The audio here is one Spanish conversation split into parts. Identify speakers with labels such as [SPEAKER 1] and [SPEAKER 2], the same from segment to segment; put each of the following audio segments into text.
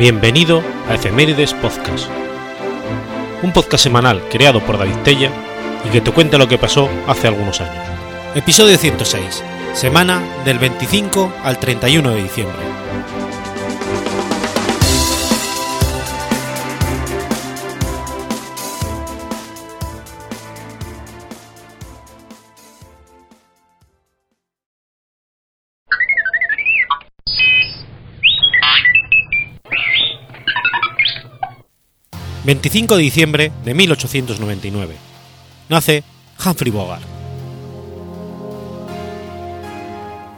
[SPEAKER 1] Bienvenido a Efemérides Podcast, un podcast semanal creado por David Tella y que te cuenta lo que pasó hace algunos años. Episodio 106, semana del 25 al 31 de diciembre. 25 de diciembre de 1899. Nace Humphrey Bogart.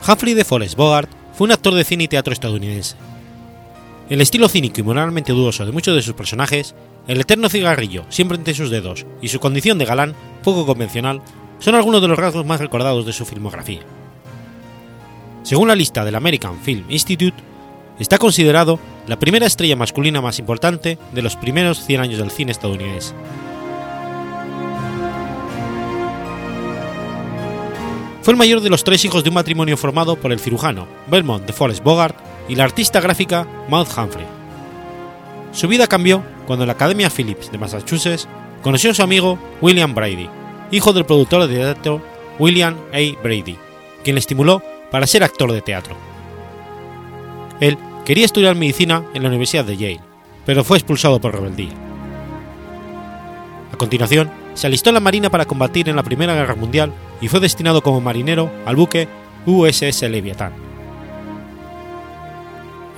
[SPEAKER 1] Humphrey de Forest Bogart fue un actor de cine y teatro estadounidense. El estilo cínico y moralmente dudoso de muchos de sus personajes, el eterno cigarrillo siempre entre sus dedos y su condición de galán poco convencional son algunos de los rasgos más recordados de su filmografía. Según la lista del American Film Institute, está considerado la primera estrella masculina más importante de los primeros 100 años del cine estadounidense. Fue el mayor de los tres hijos de un matrimonio formado por el cirujano Belmont de Forest Bogart y la artista gráfica Maud Humphrey. Su vida cambió cuando en la Academia Phillips de Massachusetts conoció a su amigo William Brady, hijo del productor de teatro William A. Brady, quien le estimuló para ser actor de teatro. Él quería estudiar medicina en la Universidad de Yale, pero fue expulsado por rebeldía. A continuación, se alistó en la Marina para combatir en la Primera Guerra Mundial y fue destinado como marinero al buque USS Leviathan.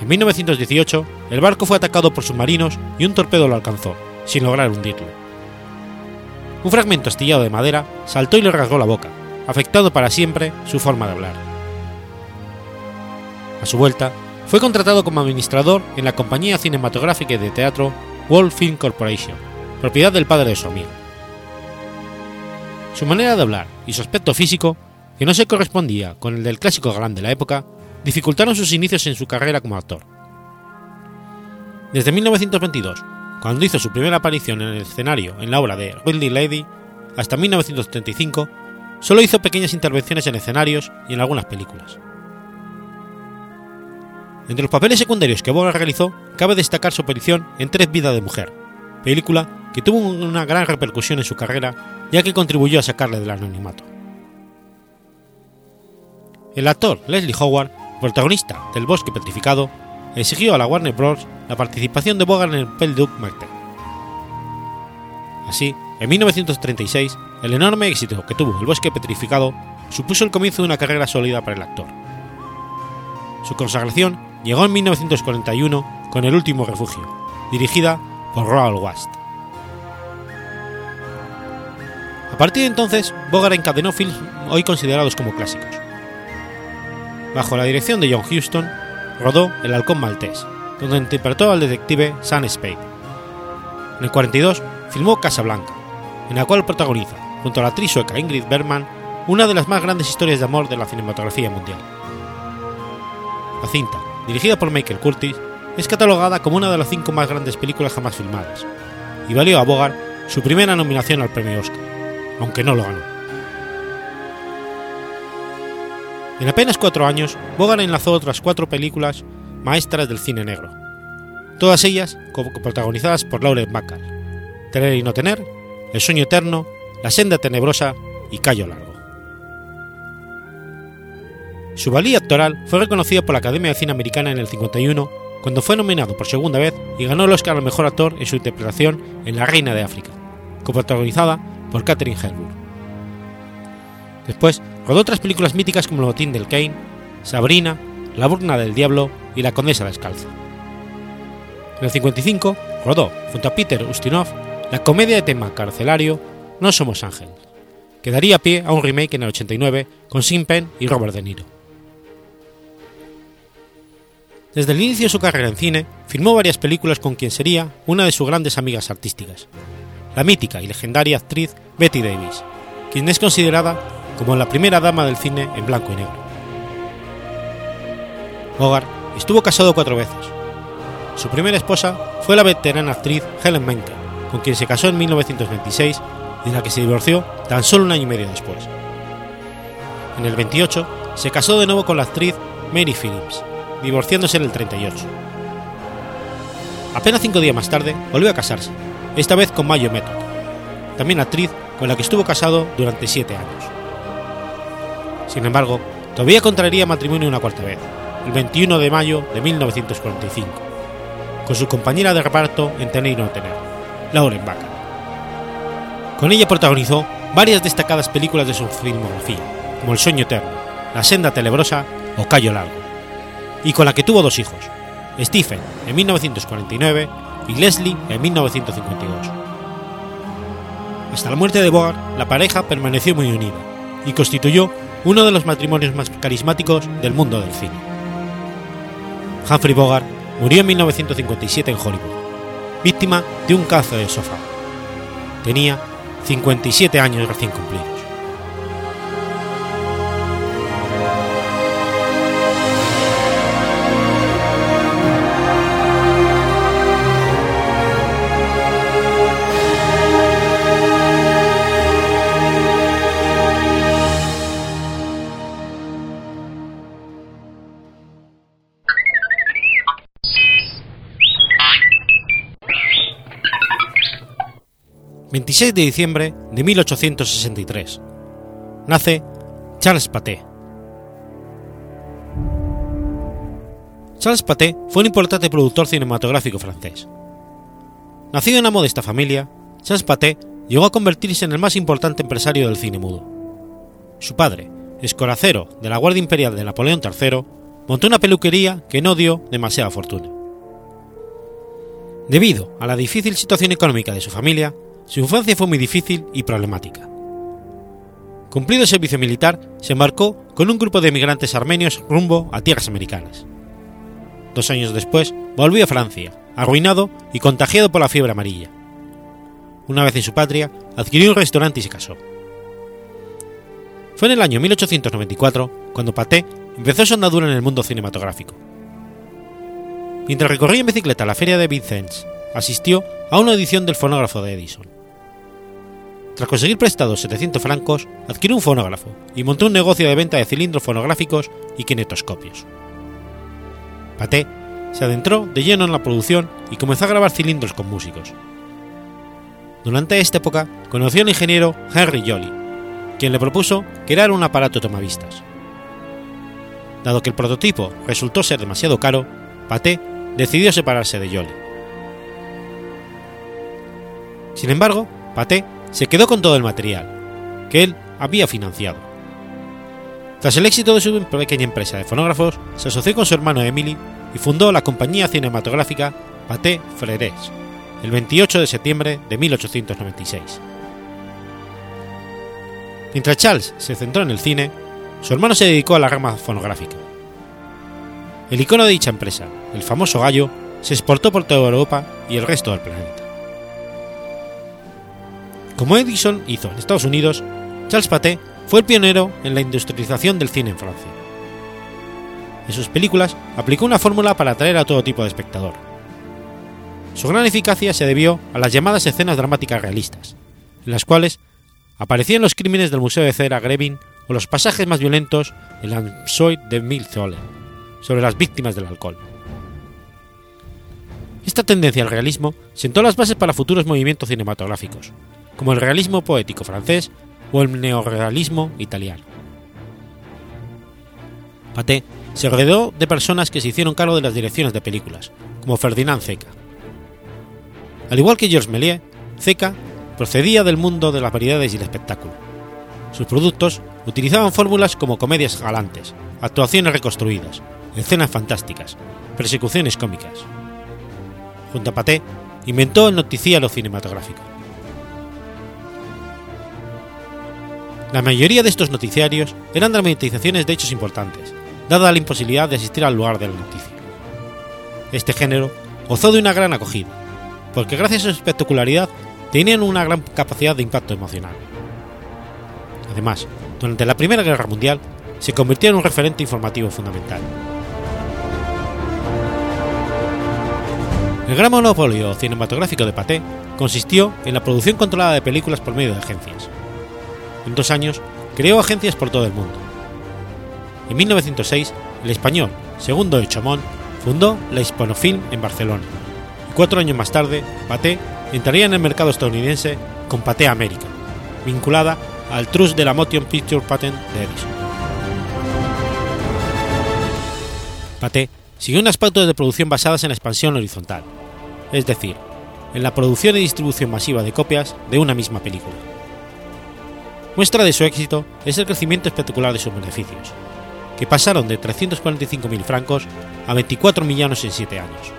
[SPEAKER 1] En 1918, el barco fue atacado por submarinos y un torpedo lo alcanzó, sin lograr hundirlo. Un fragmento astillado de madera saltó y le rasgó la boca, afectando para siempre su forma de hablar. A su vuelta, fue contratado como administrador en la compañía cinematográfica y de teatro World Film Corporation, propiedad del padre de su amigo. Su manera de hablar y su aspecto físico, que no se correspondía con el del clásico galán de la época, dificultaron sus inicios en su carrera como actor. Desde 1922, cuando hizo su primera aparición en el escenario en la obra de Ridley Lady, hasta 1935, solo hizo pequeñas intervenciones en escenarios y en algunas películas. Entre los papeles secundarios que Bogart realizó, cabe destacar su aparición en Tres vidas de mujer, película que tuvo una gran repercusión en su carrera, ya que contribuyó a sacarle del anonimato. El actor Leslie Howard, protagonista del Bosque Petrificado, exigió a la Warner Bros. la participación de Bogart en el papel McTe. Así, en 1936, el enorme éxito que tuvo El Bosque Petrificado supuso el comienzo de una carrera sólida para el actor. Su consagración llegó en 1941 con El último refugio, dirigida por Roald West. A partir de entonces, Bogart encadenó films hoy considerados como clásicos. Bajo la dirección de John Huston, rodó El halcón maltés, donde interpretó al detective Sam Spade. En el 42 filmó Casablanca, en la cual protagoniza, junto a la actriz sueca Ingrid Bergman, una de las más grandes historias de amor de la cinematografía mundial. La cinta, dirigida por Michael Curtis, es catalogada como una de las cinco más grandes películas jamás filmadas, y valió a Bogart su primera nominación al premio Oscar, aunque no lo ganó. En apenas cuatro años, Bogart enlazó otras cuatro películas maestras del cine negro, todas ellas protagonizadas por Lauren Bacall, Tener y no tener, El sueño eterno, La senda tenebrosa y Callo largo. Su valía actoral fue reconocida por la Academia de Cine Americana en el 51 cuando fue nominado por segunda vez y ganó el Oscar al mejor actor en su interpretación en La Reina de África, coprotagonizada por Catherine Hepburn. Después rodó otras películas míticas como El botín del Kane, Sabrina, La burna del diablo y La condesa descalza. En el 55 rodó, junto a Peter Ustinov, la comedia de tema carcelario No somos ángeles, que daría pie a un remake en el 89 con Sean Penn y Robert De Niro. Desde el inicio de su carrera en cine, filmó varias películas con quien sería una de sus grandes amigas artísticas, la mítica y legendaria actriz Betty Davis, quien es considerada como la primera dama del cine en blanco y negro. Bogart estuvo casado cuatro veces. Su primera esposa fue la veterana actriz Helen Menken, con quien se casó en 1926 y de la que se divorció tan solo un año y medio después. En el 28 se casó de nuevo con la actriz Mary Phillips, divorciándose en el 38. Apenas cinco días más tarde volvió a casarse, esta vez con Mayo Method, también actriz con la que estuvo casado durante siete años. Sin embargo, todavía contraería matrimonio una cuarta vez, el 21 de mayo de 1945, con su compañera de reparto en Tener y No Tener, Lauren Bacall. Con ella protagonizó varias destacadas películas de su filmografía, como El sueño eterno, La senda tenebrosa o Cayo largo, y con la que tuvo dos hijos, Stephen en 1949 y Leslie en 1952. Hasta la muerte de Bogart, la pareja permaneció muy unida y constituyó uno de los matrimonios más carismáticos del mundo del cine. Humphrey Bogart murió en 1957 en Hollywood, víctima de un cáncer de sofá. Tenía 57 años recién cumplidos. 26 de diciembre de 1863. Nace Charles Paté. Charles Paté fue un importante productor cinematográfico francés. Nacido en una modesta familia, Charles Paté llegó a convertirse en el más importante empresario del cine mudo. Su padre, escoracero de la Guardia Imperial de Napoleón III, montó una peluquería que no dio demasiada fortuna. Debido a la difícil situación económica de su familia, su infancia fue muy difícil y problemática. Cumplido el servicio militar, se embarcó con un grupo de emigrantes armenios rumbo a tierras americanas. Dos años después, volvió a Francia, arruinado y contagiado por la fiebre amarilla. Una vez en su patria, adquirió un restaurante y se casó. Fue en el año 1894 cuando Paté empezó su andadura en el mundo cinematográfico. Mientras recorría en bicicleta la feria de Vincennes, asistió a una edición del fonógrafo de Edison. Tras conseguir prestados 700 francos, adquirió un fonógrafo y montó un negocio de venta de cilindros fonográficos y kinetoscopios. Paté se adentró de lleno en la producción y comenzó a grabar cilindros con músicos. Durante esta época conoció al ingeniero Henry Jolly, quien le propuso crear un aparato tomavistas. Dado que el prototipo resultó ser demasiado caro, Paté decidió separarse de Jolly. Sin embargo, Paté se quedó con todo el material, que él había financiado. Tras el éxito de su pequeña empresa de fonógrafos, se asoció con su hermano Emily y fundó la compañía cinematográfica Paté Frères el 28 de septiembre de 1896. Mientras Charles se centró en el cine, su hermano se dedicó a la rama fonográfica. El icono de dicha empresa, el famoso gallo, se exportó por toda Europa y el resto del planeta. Como Edison hizo en Estados Unidos, Charles Paté fue el pionero en la industrialización del cine en Francia. En sus películas aplicó una fórmula para atraer a todo tipo de espectador. Su gran eficacia se debió a las llamadas escenas dramáticas realistas, en las cuales aparecían los crímenes del Museo de Cera Grevin o los pasajes más violentos en la Soy de Milzoller, sobre las víctimas del alcohol. Esta tendencia al realismo sentó las bases para futuros movimientos cinematográficos, como el realismo poético francés o el neorrealismo italiano. Paté se rodeó de personas que se hicieron cargo de las direcciones de películas, como Ferdinand Zeca. Al igual que Georges Méliès, Zeca procedía del mundo de las variedades y el espectáculo. Sus productos utilizaban fórmulas como comedias galantes, actuaciones reconstruidas, escenas fantásticas, persecuciones cómicas. Junto a Paté, inventó el noticiero cinematográfico. La mayoría de estos noticiarios eran dramatizaciones de hechos importantes, dada la imposibilidad de asistir al lugar de la noticia. Este género gozó de una gran acogida, porque gracias a su espectacularidad tenían una gran capacidad de impacto emocional. Además, durante la Primera Guerra Mundial, se convirtió en un referente informativo fundamental. El gran monopolio cinematográfico de Paté consistió en la producción controlada de películas por medio de agencias. En dos años, creó agencias por todo el mundo. En 1906, el español Segundo de Chomón fundó la Hispanofilm en Barcelona cuatro años más tarde, Pathé entraría en el mercado estadounidense con Pathé América, vinculada al Trust de la Motion Picture Patent de Edison. Pathé siguió unas pautas de producción basadas en la expansión horizontal, es decir, en la producción y distribución masiva de copias de una misma película. Muestra de su éxito es el crecimiento espectacular de sus beneficios, que pasaron de 345.000 francos a 24 millones en 7 años.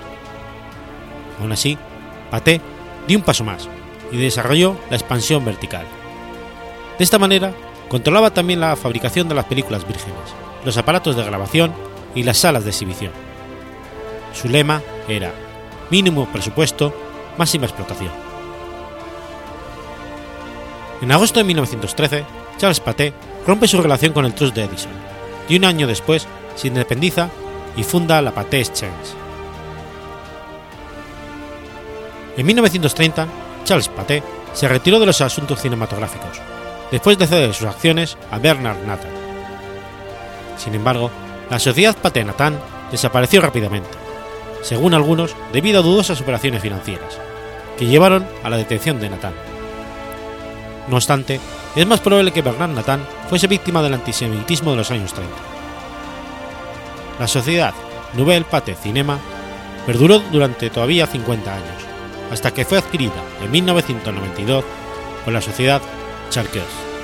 [SPEAKER 1] Aún así, Pathé dio un paso más y desarrolló la expansión vertical. De esta manera, controlaba también la fabricación de las películas vírgenes, los aparatos de grabación y las salas de exhibición. Su lema era mínimo presupuesto, máxima explotación. En agosto de 1913, Charles Pathé rompe su relación con el Trust de Edison y un año después se independiza y funda la Pathé Exchange. En 1930, Charles Pathé se retiró de los asuntos cinematográficos, después de ceder sus acciones a Bernard Nathan. Sin embargo, la sociedad Pathé-Nathan desapareció rápidamente, según algunos debido a dudosas operaciones financieras, que llevaron a la detención de Nathan. No obstante, es más probable que Bernard Nathan fuese víctima del antisemitismo de los años 30. La sociedad Nouvelle Pathé Cinema perduró durante todavía 50 años, hasta que fue adquirida en 1992 por la sociedad Charqueurs.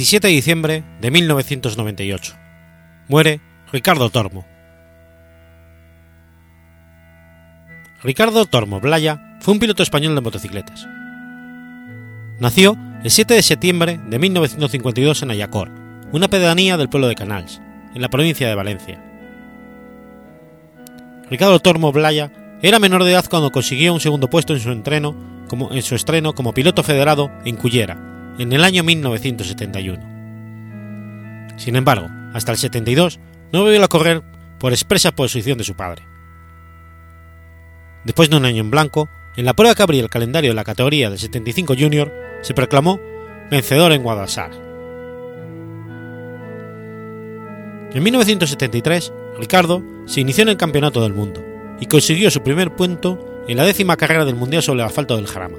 [SPEAKER 1] 27 de diciembre de 1998. Muere Ricardo Tormo. Ricardo Tormo Blaya fue un piloto español de motocicletas. Nació el 7 de septiembre de 1952 en Ayacor, una pedanía del pueblo de Canals, en la provincia de Valencia. Ricardo Tormo Blaya era menor de edad cuando consiguió un segundo puesto en su, como, en su estreno como piloto federado en Cullera, en el año 1971. Sin embargo, hasta el 72 no volvió a correr por expresa posición de su padre. Después de un año en blanco, en la prueba que abría el calendario de la categoría del 75 Junior, se proclamó vencedor en Guadalajara. En 1973, Ricardo se inició en el Campeonato del Mundo y consiguió su primer punto en la décima carrera del Mundial sobre el asfalto del Jarama,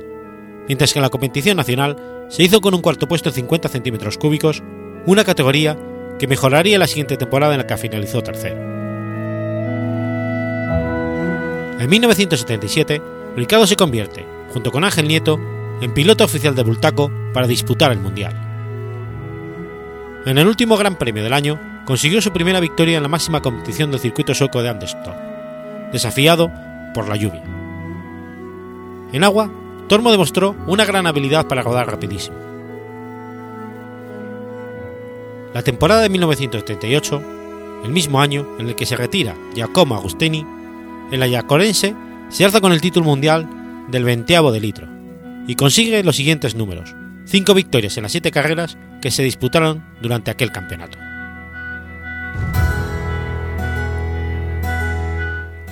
[SPEAKER 1] mientras que en la competición nacional se hizo con un cuarto puesto en 50 centímetros cúbicos, una categoría que mejoraría la siguiente temporada en la que finalizó tercero. En 1977, Ricardo se convierte, junto con Ángel Nieto, en piloto oficial de Bultaco para disputar el Mundial. En el último Gran Premio del año, consiguió su primera victoria en la máxima competición del circuito sueco de Anderstorp, desafiado por la lluvia. En agua, Tormo demostró una gran habilidad para rodar rapidísimo. La temporada de 1938, el mismo año en el que se retira Giacomo Agustini, el ayacorense se alza con el título mundial del veinteavo de litro y consigue los siguientes números, cinco victorias en las siete carreras que se disputaron durante aquel campeonato.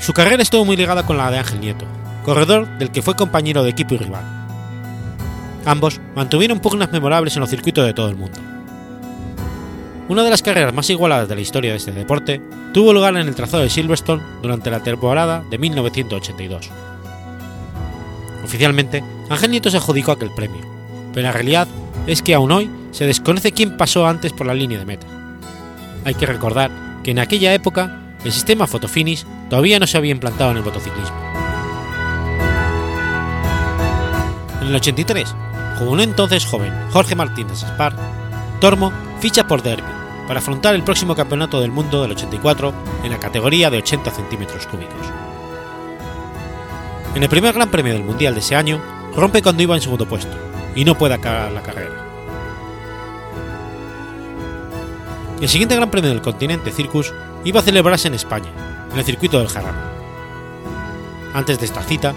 [SPEAKER 1] Su carrera estuvo muy ligada con la de Ángel Nieto, corredor del que fue compañero de equipo y rival. Ambos mantuvieron pugnas memorables en los circuitos de todo el mundo. una de las carreras más igualadas de la historia de este deporte tuvo lugar en el trazado de Silverstone durante la temporada de 1982. Oficialmente, Ángel Nieto se adjudicó aquel premio, pero la realidad es que aún hoy se desconoce quién pasó antes por la línea de meta. Hay que recordar que en aquella época el sistema Fotofinish todavía no se había implantado en el motociclismo. En el 83, como un entonces joven Jorge Martínez Spar, Tormo ficha por Derby para afrontar el próximo campeonato del mundo del 84 en la categoría de 80 centímetros cúbicos. En el primer Gran Premio del Mundial de ese año, rompe cuando iba en segundo puesto y no puede acabar la carrera. El siguiente Gran Premio del continente Circus iba a celebrarse en España, en el circuito del Jarama. Antes de esta cita,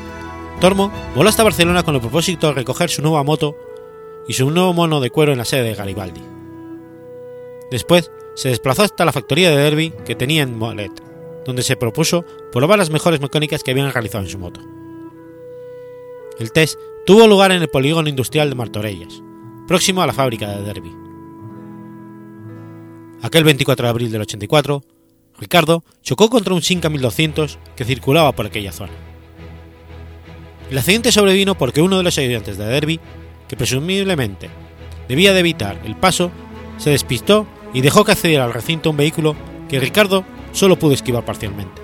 [SPEAKER 1] Tormo voló hasta Barcelona con el propósito de recoger su nueva moto y su nuevo mono de cuero en la sede de Garibaldi. Después se desplazó hasta la factoría de Derby que tenía en Molet, donde se propuso probar las mejores mecánicas que habían realizado en su moto. El test tuvo lugar en el polígono industrial de Martorellas, próximo a la fábrica de Derby. Aquel 24 de abril del 84, Ricardo chocó contra un Sinca 1200 que circulaba por aquella zona. El accidente sobrevino porque uno de los ayudantes de Derby, que presumiblemente debía de evitar el paso, se despistó y dejó que accediera al recinto un vehículo que Ricardo solo pudo esquivar parcialmente.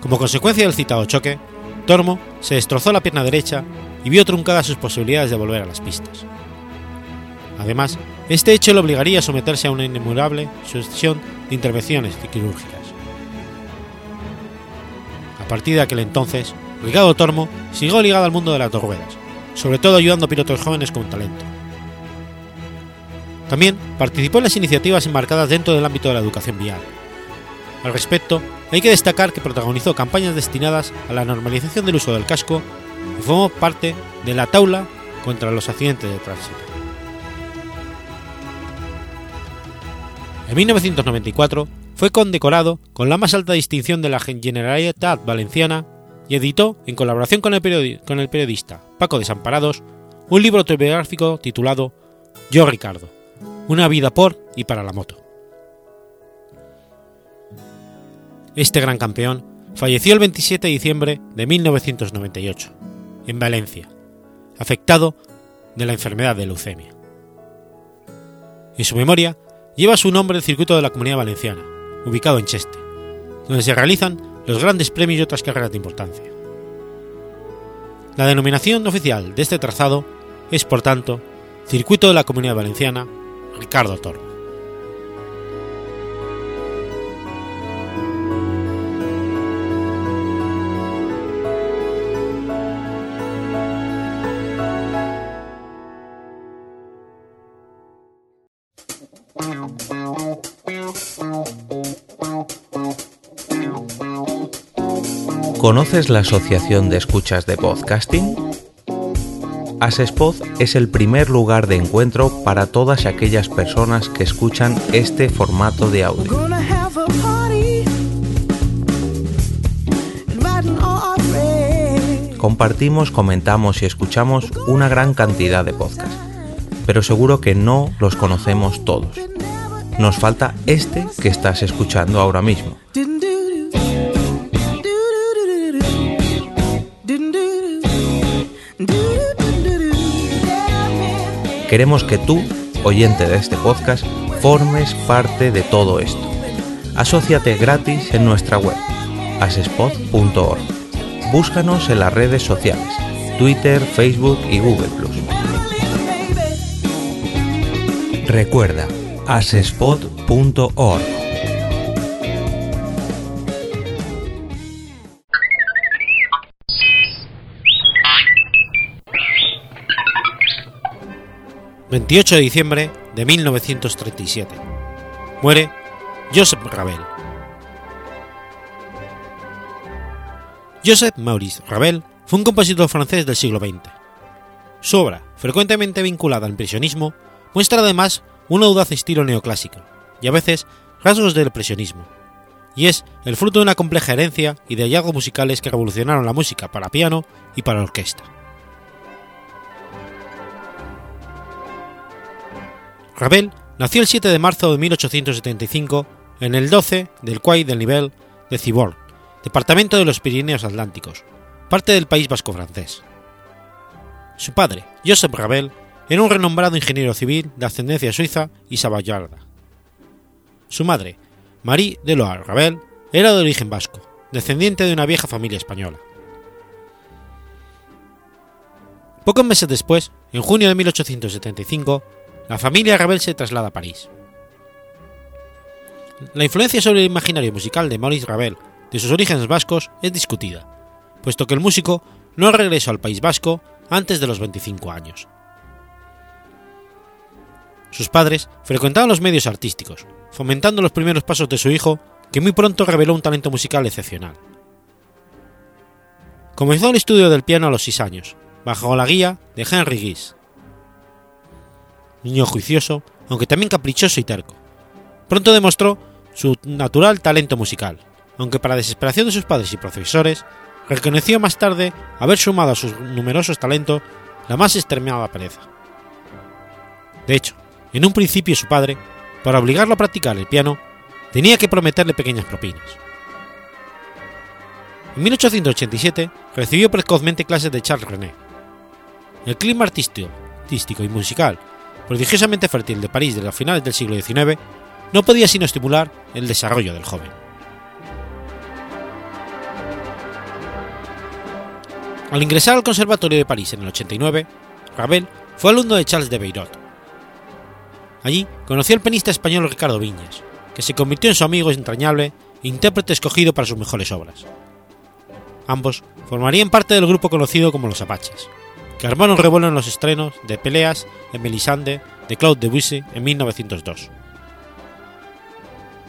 [SPEAKER 1] Como consecuencia del citado choque, Tormo se destrozó la pierna derecha y vio truncadas sus posibilidades de volver a las pistas. Además, este hecho le obligaría a someterse a una innumerable sucesión de intervenciones quirúrgicas. A partir de aquel entonces, Ricardo Tormo siguió ligado al mundo de las dos ruedas, sobre todo ayudando a pilotos jóvenes con talento. También participó en las iniciativas enmarcadas dentro del ámbito de la educación vial. Al respecto, hay que destacar que protagonizó campañas destinadas a la normalización del uso del casco y formó parte de la taula contra los accidentes de tránsito. En 1994 fue condecorado con la más alta distinción de la Generalitat Valenciana y editó, en colaboración con el, periodista Paco Desamparados, un libro autobiográfico titulado Yo Ricardo, una vida por y para la moto. Este gran campeón falleció el 27 de diciembre de 1998, en Valencia, afectado de la enfermedad de leucemia. En su memoria lleva su nombre el circuito de la Comunidad Valenciana, ubicado en Cheste, donde se realizan los grandes premios y otras carreras de importancia. La denominación oficial de este trazado es, por tanto, Circuito de la Comunidad Valenciana Ricardo Tormo.
[SPEAKER 2] ¿Conoces la Asociación de Escuchas de Podcasting? Asespod es el primer lugar de encuentro para todas aquellas personas que escuchan este formato de audio. Compartimos, comentamos y escuchamos una gran cantidad de podcasts, pero seguro que no los conocemos todos. Nos falta este que estás escuchando ahora mismo. Queremos que tú, oyente de este podcast, formes parte de todo esto. Asociate gratis en nuestra web, asespod.org. Búscanos en las redes sociales, Twitter, Facebook y Google ⁇ Recuerda, asespod.org.
[SPEAKER 1] 28 de diciembre de 1937. Muere Joseph Ravel. Joseph Maurice Ravel fue un compositor francés del siglo XX. Su obra, frecuentemente vinculada al impresionismo, muestra además un audaz estilo neoclásico y a veces rasgos del impresionismo, y es el fruto de una compleja herencia y de hallazgos musicales que revolucionaron la música para piano y para orquesta. Ravel nació el 7 de marzo de 1875 en el 12 del Quai del Nivel de Cibourg, departamento de los Pirineos Atlánticos, parte del País Vasco francés. Su padre, Joseph Ravel, era un renombrado ingeniero civil de ascendencia suiza y saballarda. Su madre, Marie Deloire Ravel, era de origen vasco, descendiente de una vieja familia española. Pocos meses después, en junio de 1875, la familia Ravel se traslada a París. La influencia sobre el imaginario musical de Maurice Ravel de sus orígenes vascos es discutida, puesto que el músico no regresó al País Vasco antes de los 25 años. Sus padres frecuentaban los medios artísticos, fomentando los primeros pasos de su hijo, que muy pronto reveló un talento musical excepcional. Comenzó el estudio del piano a los 6 años, bajo la guía de Henry Guise. Niño juicioso, aunque también caprichoso y terco. Pronto demostró su natural talento musical, aunque para desesperación de sus padres y profesores, reconoció más tarde haber sumado a sus numerosos talentos la más extremada pereza. De hecho, en un principio su padre, para obligarlo a practicar el piano, tenía que prometerle pequeñas propinas. En 1887 recibió precozmente clases de Charles René. El clima artístico, y musical prodigiosamente fértil de París de los finales del siglo XIX no podía sino estimular el desarrollo del joven. Al ingresar al Conservatorio de París en el 89, Ravel fue alumno de Charles de Beirut. Allí conoció al pianista español Ricardo Viñas, que se convirtió en su amigo entrañable e intérprete escogido para sus mejores obras. Ambos formarían parte del grupo conocido como los Apaches, que armaron revuelo en los estrenos de Peleas en Melisande de Claude Debussy en 1902.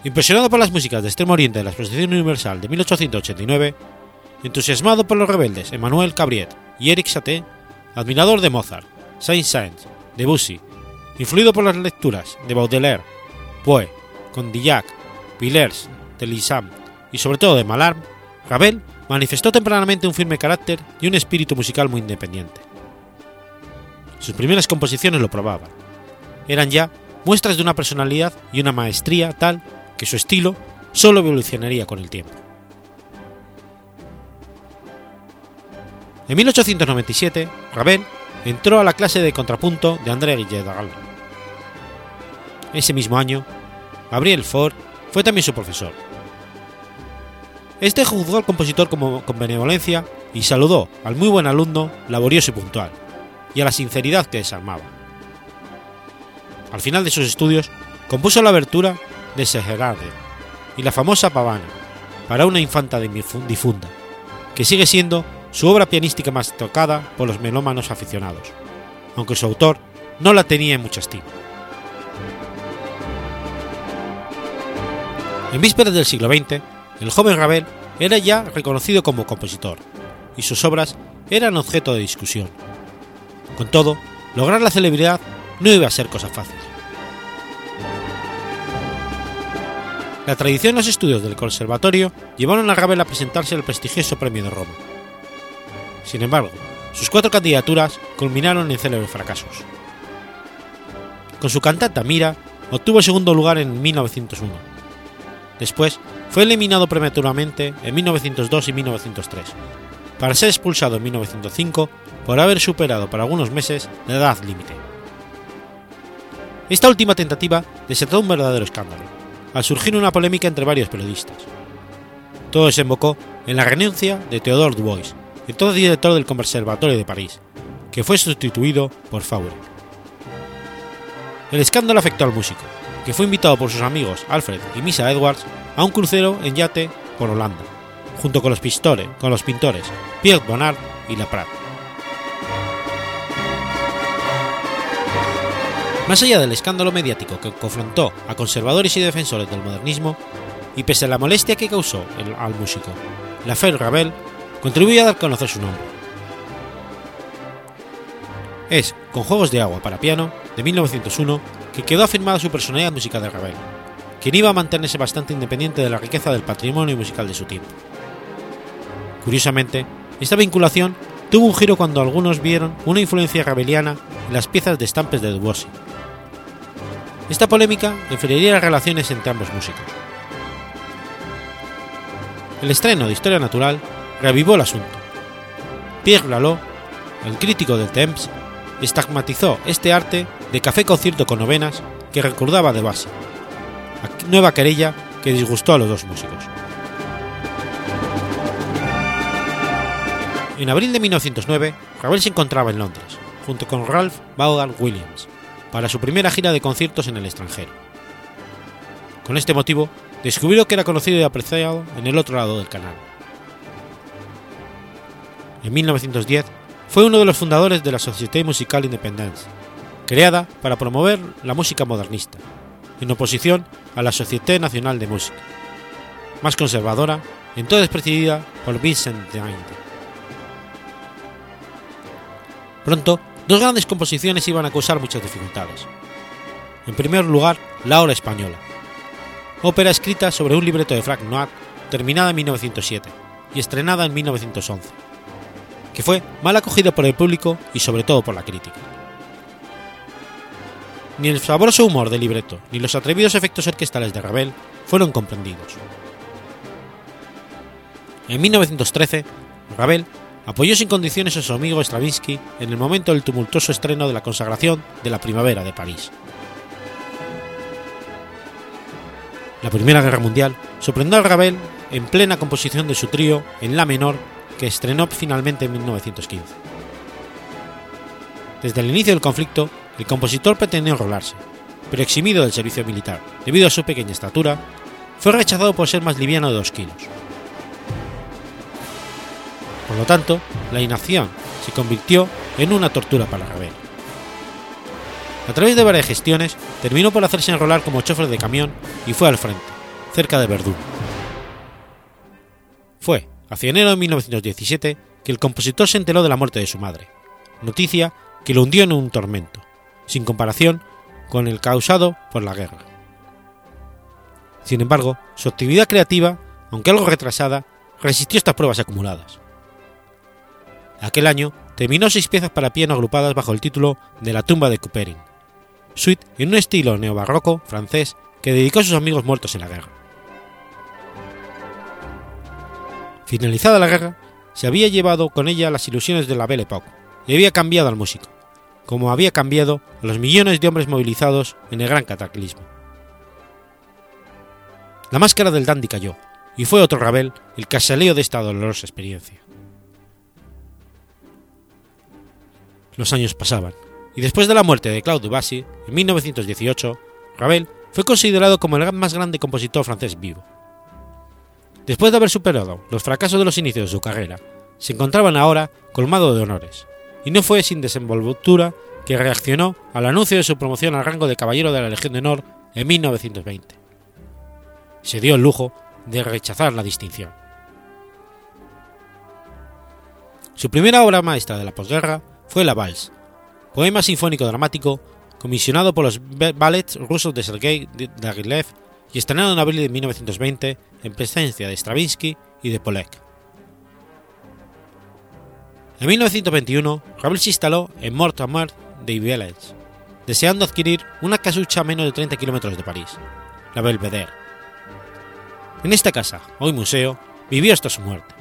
[SPEAKER 1] Impresionado por las músicas de Extremo Oriente de la Exposición Universal de 1889, entusiasmado por los rebeldes Emmanuel Cabriet y Eric Satie, admirador de Mozart, Saint-Saëns, Debussy, influido por las lecturas de Baudelaire, Poe, Condillac, Villers, de Lissam y sobre todo de Mallarme, Ravel manifestó tempranamente un firme carácter y un espíritu musical muy independiente. Sus primeras composiciones lo probaban. Eran ya muestras de una personalidad y una maestría tal que su estilo solo evolucionaría con el tiempo. En 1897, Ravel entró a la clase de contrapunto de André Guilledagal. Ese mismo año, Gabriel Faure fue también su profesor. Este juzgó al compositor como, con benevolencia y saludó al muy buen alumno, laborioso y puntual, y a la sinceridad que desarmaba. Al final de sus estudios, compuso la abertura de Segerade y la famosa Pavana para una infanta difunda, que sigue siendo su obra pianística más tocada por los melómanos aficionados, aunque su autor no la tenía en mucha estima. En vísperas del siglo XX, el joven Ravel era ya reconocido como compositor, y sus obras eran objeto de discusión. Con todo, lograr la celebridad no iba a ser cosa fácil. La tradición en los estudios del conservatorio llevaron a Ravel a presentarse al prestigioso premio de Roma. Sin embargo, sus cuatro candidaturas culminaron en célebres fracasos. Con su cantata Mira, obtuvo segundo lugar en 1901. Después, fue eliminado prematuramente en 1902 y 1903, para ser expulsado en 1905 por haber superado por algunos meses la edad límite. Esta última tentativa desató un verdadero escándalo, al surgir una polémica entre varios periodistas. Todo desembocó en la renuncia de Theodore Dubois, entonces director del Conservatorio de París, que fue sustituido por Faure. El escándalo afectó al músico, que fue invitado por sus amigos Alfred y Misa Edwards a un crucero en yate por Holanda, junto con los, con los pintores Pierre Bonnard y Laprat. Más allá del escándalo mediático que confrontó a conservadores y defensores del modernismo, y pese a la molestia que causó el, al músico, la Fer Ravel contribuye a dar a conocer su nombre. Es con Juegos de Agua para piano, de 1901, que quedó afirmada su personalidad musical de Ravel, quien iba a mantenerse bastante independiente de la riqueza del patrimonio musical de su tiempo. Curiosamente, esta vinculación tuvo un giro cuando algunos vieron una influencia raveliana en las piezas de estampes de Debussy. Esta polémica enfriaría las relaciones entre ambos músicos. El estreno de Historia Natural reavivó el asunto. Pierre Lalo, el crítico del Temps, estigmatizó este arte de café concierto con novenas que recordaba de base, nueva querella que disgustó a los dos músicos. En abril de 1909, Ravel se encontraba en Londres, junto con Ralph Vaughan Williams, para su primera gira de conciertos en el extranjero. Con este motivo, descubrió que era conocido y apreciado en el otro lado del canal. En 1910, fue uno de los fundadores de la Société Musicale Independence, creada para promover la música modernista, en oposición a la Société Nacional de Música, más conservadora, entonces presidida por Vincent d'Inde. Pronto, dos grandes composiciones iban a causar muchas dificultades. En primer lugar, La Hora Española, ópera escrita sobre un libreto de Frank Noir, terminada en 1907 y estrenada en 1911, que fue mal acogida por el público y sobre todo por la crítica. Ni el sabroso humor del libreto ni los atrevidos efectos orquestales de Ravel fueron comprendidos. En 1913, Ravel apoyó sin condiciones a su amigo Stravinsky en el momento del tumultuoso estreno de la consagración de la Primavera de París. La Primera Guerra Mundial sorprendió a Ravel en plena composición de su trío en La menor que estrenó finalmente en 1915. Desde el inicio del conflicto, el compositor pretendió enrolarse, pero eximido del servicio militar debido a su pequeña estatura, fue rechazado por ser más liviano de 2 kilos. Por lo tanto, la inacción se convirtió en una tortura para Ravel. A través de varias gestiones, terminó por hacerse enrolar como chofer de camión y fue al frente, cerca de Verdún. Fue hacia enero de 1917 que el compositor se enteró de la muerte de su madre, noticia que lo hundió en un tormento, sin comparación con el causado por la guerra. Sin embargo, su actividad creativa, aunque algo retrasada, resistió estas pruebas acumuladas. Aquel año terminó seis piezas para piano agrupadas bajo el título de La tumba de Couperin, suite en un estilo neobarroco francés que dedicó a sus amigos muertos en la guerra. Finalizada la guerra, se había llevado con ella las ilusiones de la Belle Époque y había cambiado al músico, como había cambiado a los millones de hombres movilizados en el gran cataclismo. La máscara del dandy cayó, y fue otro Ravel el casaleo de esta dolorosa experiencia. Los años pasaban, y después de la muerte de Claude Debussy en 1918, Ravel fue considerado como el más grande compositor francés vivo. Después de haber superado los fracasos de los inicios de su carrera, se encontraban ahora colmado de honores, y no fue sin desenvoltura que reaccionó al anuncio de su promoción al rango de Caballero de la Legión de Honor en 1920. Se dio el lujo de rechazar la distinción. Su primera obra maestra de la posguerra fue La Vals, poema sinfónico dramático comisionado por los ballets rusos de Sergei Diaghilev y estrenado en abril de 1920 en presencia de Stravinsky y de Polek. En 1921, Ravel se instaló en Mortamer de Village, deseando adquirir una casucha a menos de 30 kilómetros de París, la Belvedere. En esta casa, hoy museo, vivió hasta su muerte.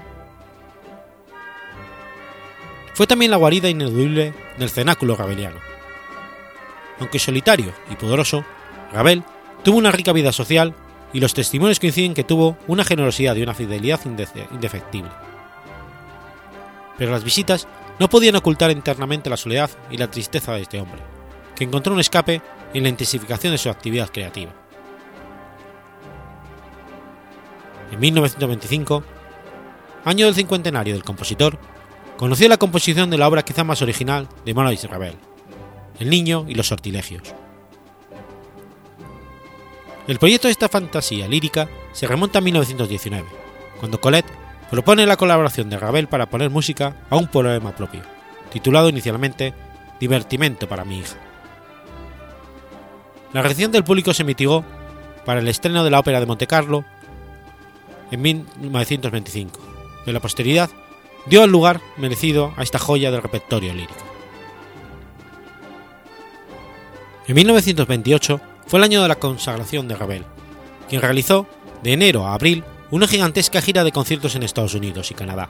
[SPEAKER 1] Fue también la guarida ineludible del cenáculo rabeliano. Aunque solitario y poderoso, Ravel tuvo una rica vida social y los testimonios coinciden que tuvo una generosidad y una fidelidad indefectible pero las visitas no podían ocultar internamente la soledad y la tristeza de este hombre, que encontró un escape en la intensificación de su actividad creativa. En 1925, año del cincuentenario del compositor, conoció la composición de la obra quizá más original de Maurice Ravel, El niño y los sortilegios. El proyecto de esta fantasía lírica se remonta a 1919, cuando Colette propone la colaboración de Ravel para poner música a un poema propio, titulado inicialmente Divertimento para mi hija. La reacción del público se mitigó para el estreno de la ópera de Montecarlo en 1925, pero la posteridad dio el lugar merecido a esta joya del repertorio lírico. En 1928 fue el año de la consagración de Ravel, quien realizó de enero a abril una gigantesca gira de conciertos en Estados Unidos y Canadá,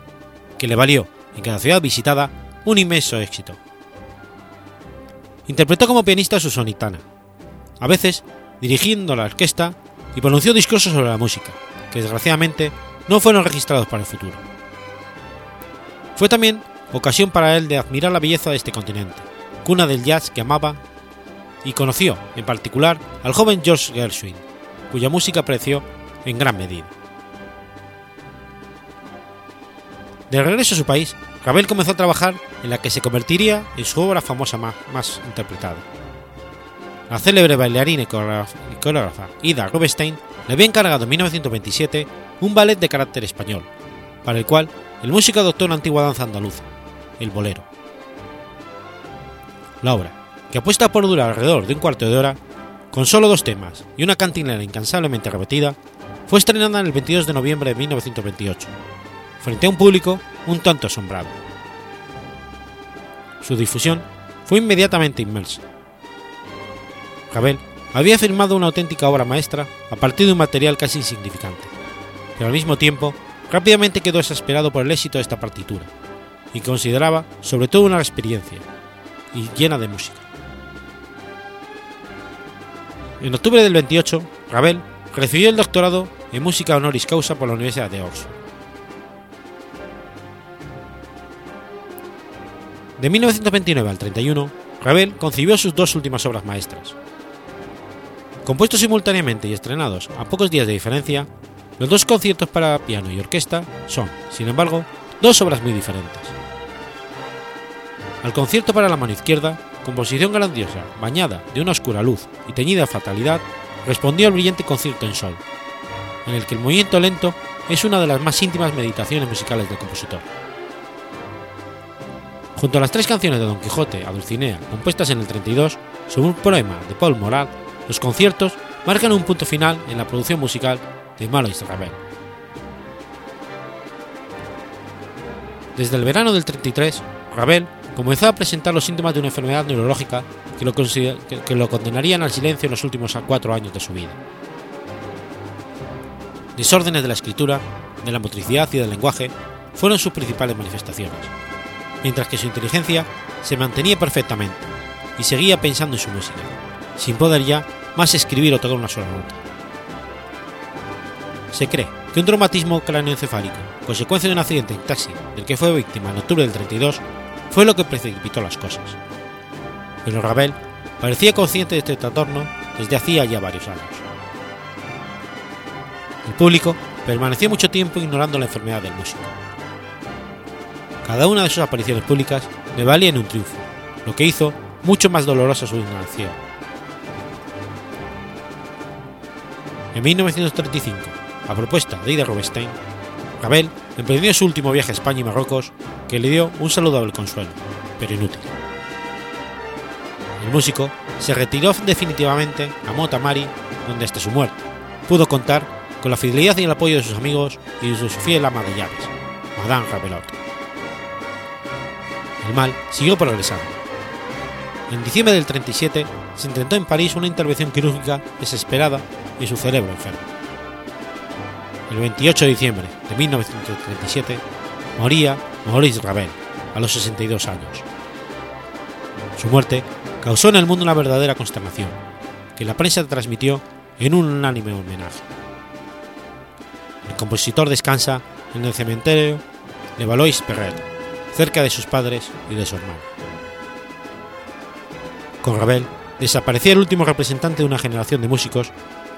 [SPEAKER 1] que le valió, en cada ciudad visitada, un inmenso éxito. Interpretó como pianista su sonitana, a veces dirigiendo la orquesta y pronunció discursos sobre la música, que desgraciadamente no fueron registrados para el futuro. Fue también ocasión para él de admirar la belleza de este continente, cuna del jazz que amaba y conoció, en particular, al joven George Gershwin, cuya música apreció en gran medida. De regreso a su país, Ravel comenzó a trabajar en la que se convertiría en su obra famosa más, interpretada. La célebre bailarina y coreógrafa Ida Rubinstein le había encargado en 1927 un ballet de carácter español, para el cual el músico adoptó una antigua danza andaluza, el bolero. La obra, que apuesta por durar alrededor de un cuarto de hora, con solo dos temas y una cantinera incansablemente repetida, fue estrenada en el 22 de noviembre de 1928, frente a un público un tanto asombrado. Su difusión fue inmediatamente inmensa. Ravel había firmado una auténtica obra maestra a partir de un material casi insignificante, pero al mismo tiempo rápidamente quedó exasperado por el éxito de esta partitura, y consideraba sobre todo una experiencia, y llena de música. En octubre del 28, Ravel recibió el doctorado en música honoris causa por la Universidad de Oxford. De 1929 al 31, Ravel concibió sus dos últimas obras maestras. Compuestos simultáneamente y estrenados a pocos días de diferencia, los dos conciertos para piano y orquesta son, sin embargo, dos obras muy diferentes. Al concierto para la mano izquierda, composición grandiosa, bañada de una oscura luz y teñida fatalidad, respondió al brillante concierto en sol, en el que el movimiento lento es una de las más íntimas meditaciones musicales del compositor. Junto a las tres canciones de Don Quijote a Dulcinea, compuestas en el 32, sobre un poema de Paul Morad, los conciertos marcan un punto final en la producción musical de Malois Ravel. Desde el verano del 33, Ravel comenzó a presentar los síntomas de una enfermedad neurológica que lo, que lo condenarían al silencio en los últimos cuatro años de su vida. Desórdenes de la escritura, de la motricidad y del lenguaje fueron sus principales manifestaciones, mientras que su inteligencia se mantenía perfectamente y seguía pensando en su música, sin poder ya más escribir o tocar una sola nota. Se cree que un traumatismo cráneoencefálico, consecuencia de un accidente en taxi del que fue víctima en octubre del 32, fue lo que precipitó las cosas. Pero Ravel parecía consciente de este trastorno desde hacía ya varios años. El público permaneció mucho tiempo ignorando la enfermedad del músico. Cada una de sus apariciones públicas le valía en un triunfo, lo que hizo mucho más dolorosa su ignorancia. En 1935, a propuesta de Ida Rubinstein, Ravel emprendió su último viaje a España y Marruecos, que le dio un saludable consuelo, pero inútil. El músico se retiró definitivamente a Motamari, donde hasta su muerte pudo contar con la fidelidad y el apoyo de sus amigos y de su fiel ama de llaves, Madame Ravelot. El mal siguió progresando. En diciembre del 37 se intentó en París una intervención quirúrgica desesperada en su cerebro enfermo. El 28 de diciembre de 1937 moría Maurice Ravel a los 62 años. Su muerte causó en el mundo una verdadera consternación, que la prensa transmitió en un unánime homenaje. El compositor descansa en el cementerio de Valois Perret, cerca de sus padres y de su hermano. Con Ravel desaparecía el último representante de una generación de músicos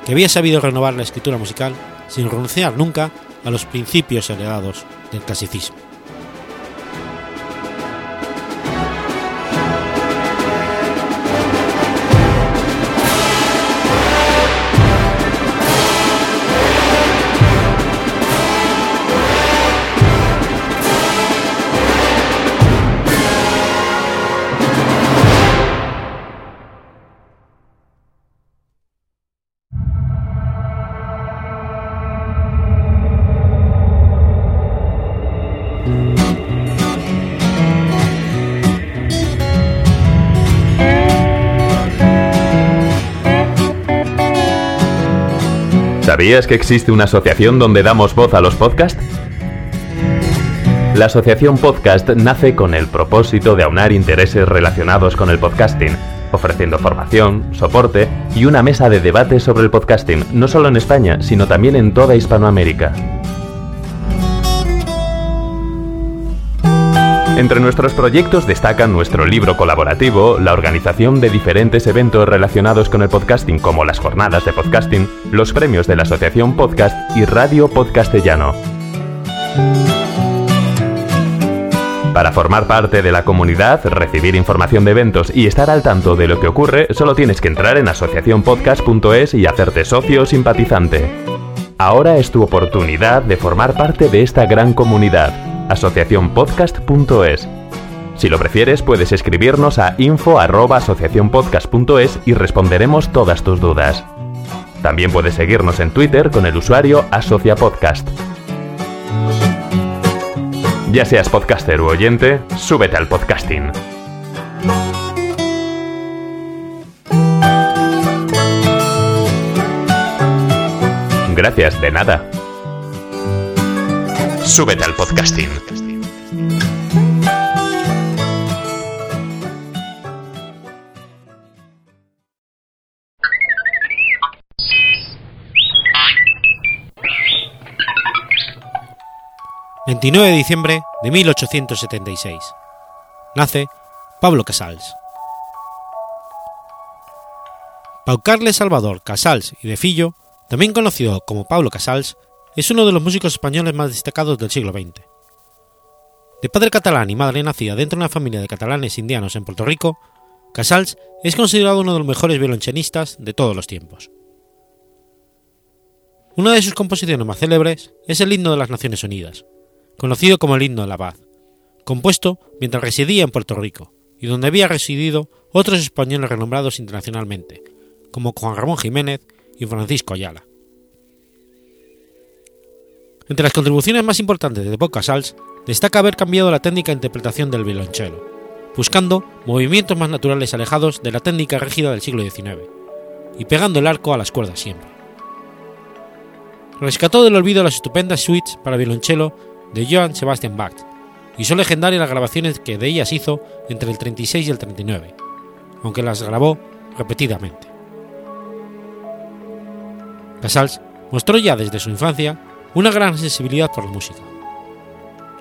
[SPEAKER 1] que había sabido renovar la escritura musical sin renunciar nunca a los principios heredados del clasicismo.
[SPEAKER 3] ¿Sabías que existe una asociación donde damos voz a los podcasts? La Asociación Podcast nace con el propósito de aunar intereses relacionados con el podcasting, ofreciendo formación, soporte y una mesa de debate sobre el podcasting, no solo en España, sino también en toda Hispanoamérica. Entre nuestros proyectos destacan nuestro libro colaborativo, la organización de diferentes eventos relacionados con el podcasting como las jornadas de podcasting, los premios de la Asociación Podcast y Radio Podcastellano. Para formar parte de la comunidad, recibir información de eventos y estar al tanto de lo que ocurre, solo tienes que entrar en asociacionpodcast.es y hacerte socio o simpatizante. Ahora es tu oportunidad de formar parte de esta gran comunidad asociacionpodcast.es. Si lo prefieres, puedes escribirnos a info@asociacionpodcast.es y responderemos todas tus dudas. También puedes seguirnos en Twitter con el usuario AsociaPodcast. Ya seas podcaster u oyente, súbete al podcasting. Gracias, de nada. Súbete al podcasting.
[SPEAKER 1] ...29 de diciembre de 1876... ...nace Pablo Casals. Pau Carles Salvador Casals y de Fillo, también conocido como Pablo Casals, es uno de los músicos españoles más destacados del siglo XX. De padre catalán y madre nacida dentro de una familia de catalanes indianos en Puerto Rico, Casals es considerado uno de los mejores violonchelistas de todos los tiempos. Una de sus composiciones más célebres es el himno de las Naciones Unidas, conocido como el himno de la paz, compuesto mientras residía en Puerto Rico y donde había residido otros españoles renombrados internacionalmente, como Juan Ramón Jiménez y Francisco Ayala. Entre las contribuciones más importantes de Pau Casals destaca haber cambiado la técnica de interpretación del violonchelo, buscando movimientos más naturales alejados de la técnica rígida del siglo XIX, y pegando el arco a las cuerdas siempre. Rescató del olvido las estupendas suites para violonchelo de Johann Sebastian Bach, y son legendarias las grabaciones que de ellas hizo entre el 36 y el 39, aunque las grabó repetidamente. Casals mostró ya desde su infancia una gran sensibilidad por la música.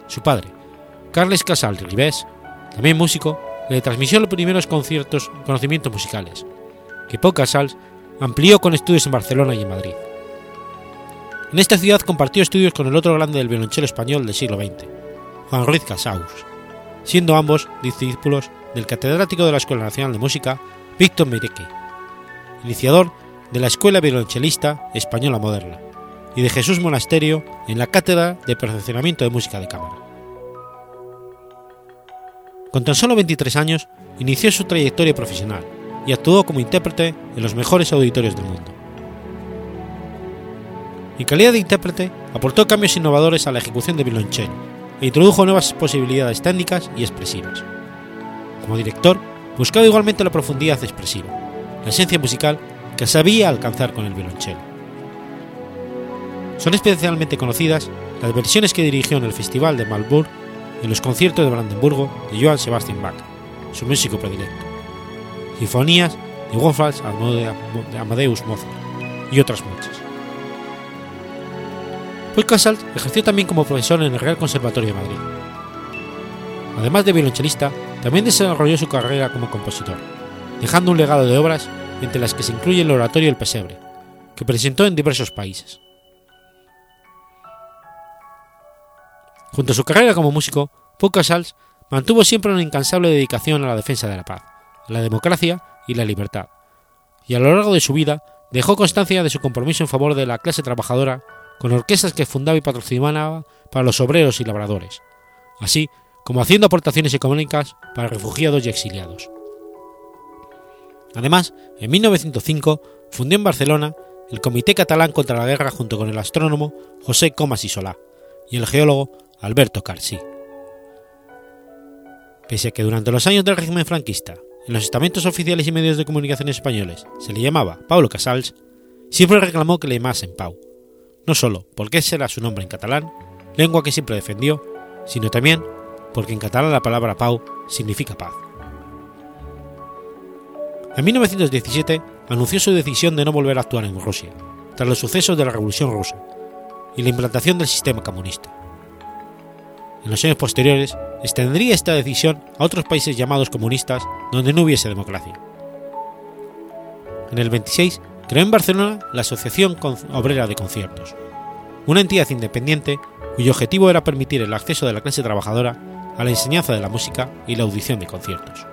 [SPEAKER 1] Su padre, Carles Casal Ribés, también músico, le transmitió los primeros conciertos, conocimientos musicales, que Pau Casals amplió con estudios en Barcelona y en Madrid. En esta ciudad compartió estudios con el otro grande del violonchelo español del siglo XX, Juan Ruiz Casaus, siendo ambos discípulos del catedrático de la Escuela Nacional de Música, Víctor Mereque, iniciador de la Escuela Violonchelista Española Moderna, y de Jesús Monasterio en la Cátedra de Perfeccionamiento de Música de Cámara. Con tan solo 23 años, inició su trayectoria profesional y actuó como intérprete en los mejores auditorios del mundo. En calidad de intérprete, aportó cambios innovadores a la ejecución de violonchelo e introdujo nuevas posibilidades técnicas y expresivas. Como director, buscaba igualmente la profundidad expresiva, la esencia musical que sabía alcanzar con el violonchelo. Son especialmente conocidas las versiones que dirigió en el Festival de Malbourg y en los conciertos de Brandenburgo de Johann Sebastian Bach, su músico predilecto, sinfonías de Amadeus Mozart y otras muchas. Paul Casals ejerció también como profesor en el Real Conservatorio de Madrid. Además de violonchelista, también desarrolló su carrera como compositor, dejando un legado de obras entre las que se incluye el Oratorio El Pesebre, que presentó en diversos países. Junto a su carrera como músico, Pau Casals mantuvo siempre una incansable dedicación a la defensa de la paz, la democracia y la libertad, y a lo largo de su vida dejó constancia de su compromiso en favor de la clase trabajadora con orquestas que fundaba y patrocinaba para los obreros y labradores, así como haciendo aportaciones económicas para refugiados y exiliados. Además, en 1905 fundó en Barcelona el Comité Catalán contra la Guerra junto con el astrónomo José Comas y y el geólogo Alberto Carsi. Pese a que durante los años del régimen franquista, en los estamentos oficiales y medios de comunicación españoles se le llamaba Pablo Casals, siempre reclamó que le llamasen Pau, no solo porque ese era su nombre en catalán, lengua que siempre defendió, sino también porque en catalán la palabra Pau significa paz. En 1917 anunció su decisión de no volver a actuar en Rusia, tras los sucesos de la Revolución Rusa y la implantación del sistema comunista. En los años posteriores, extendería esta decisión a otros países llamados comunistas donde no hubiese democracia. En el 26 creó en Barcelona la Asociación Obrera de Conciertos, una entidad independiente cuyo objetivo era permitir el acceso de la clase trabajadora a la enseñanza de la música y la audición de conciertos.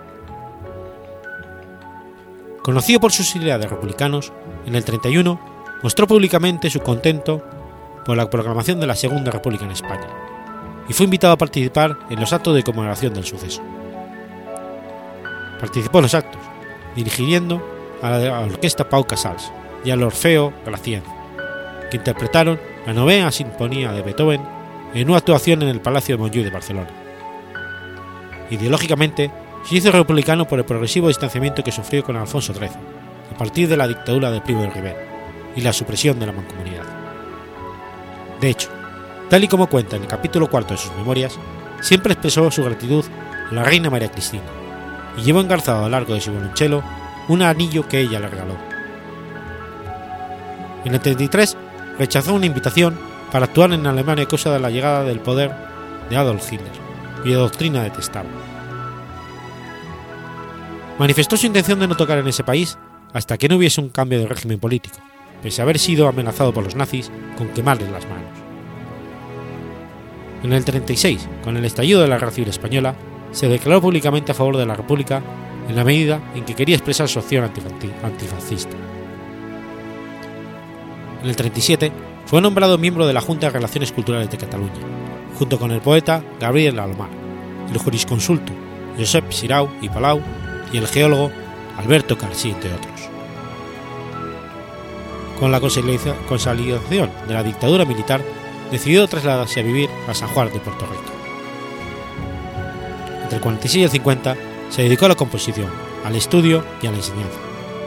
[SPEAKER 1] Conocido por sus ideales republicanos, en el 31 mostró públicamente su contento por la proclamación de la Segunda República en España, y fue invitado a participar en los actos de conmemoración del suceso. Participó en los actos, dirigiendo a la orquesta Pau Casals y al Orfeo Gracien, que interpretaron la novena sinfonía de Beethoven en una actuación en el Palacio de Montjuïc de Barcelona. Ideológicamente, se hizo republicano por el progresivo distanciamiento que sufrió con Alfonso XIII, a partir de la dictadura de Primo de Rivera y la supresión de la mancomunidad. De hecho, tal y como cuenta en el capítulo cuarto de sus memorias, siempre expresó su gratitud a la reina María Cristina y llevó engarzado a lo largo de su violonchelo un anillo que ella le regaló. En el 33 rechazó una invitación para actuar en Alemania a causa de la llegada del poder de Adolf Hitler, cuya doctrina detestaba. Manifestó su intención de no tocar en ese país hasta que no hubiese un cambio de régimen político, pese a haber sido amenazado por los nazis con quemarles las manos. En el 36, con el estallido de la Guerra Civil Española, se declaró públicamente a favor de la República en la medida en que quería expresar su opción antifascista. En el 37 fue nombrado miembro de la Junta de Relaciones Culturales de Cataluña, junto con el poeta Gabriel Alomar, el jurisconsulto Josep Sirau y Palau y el geólogo Alberto Carsí, entre otros. Con la consolidación de la dictadura militar, decidió trasladarse a vivir a San Juan de Puerto Rico. Entre el 46 y el 50 se dedicó a la composición, al estudio y a la enseñanza,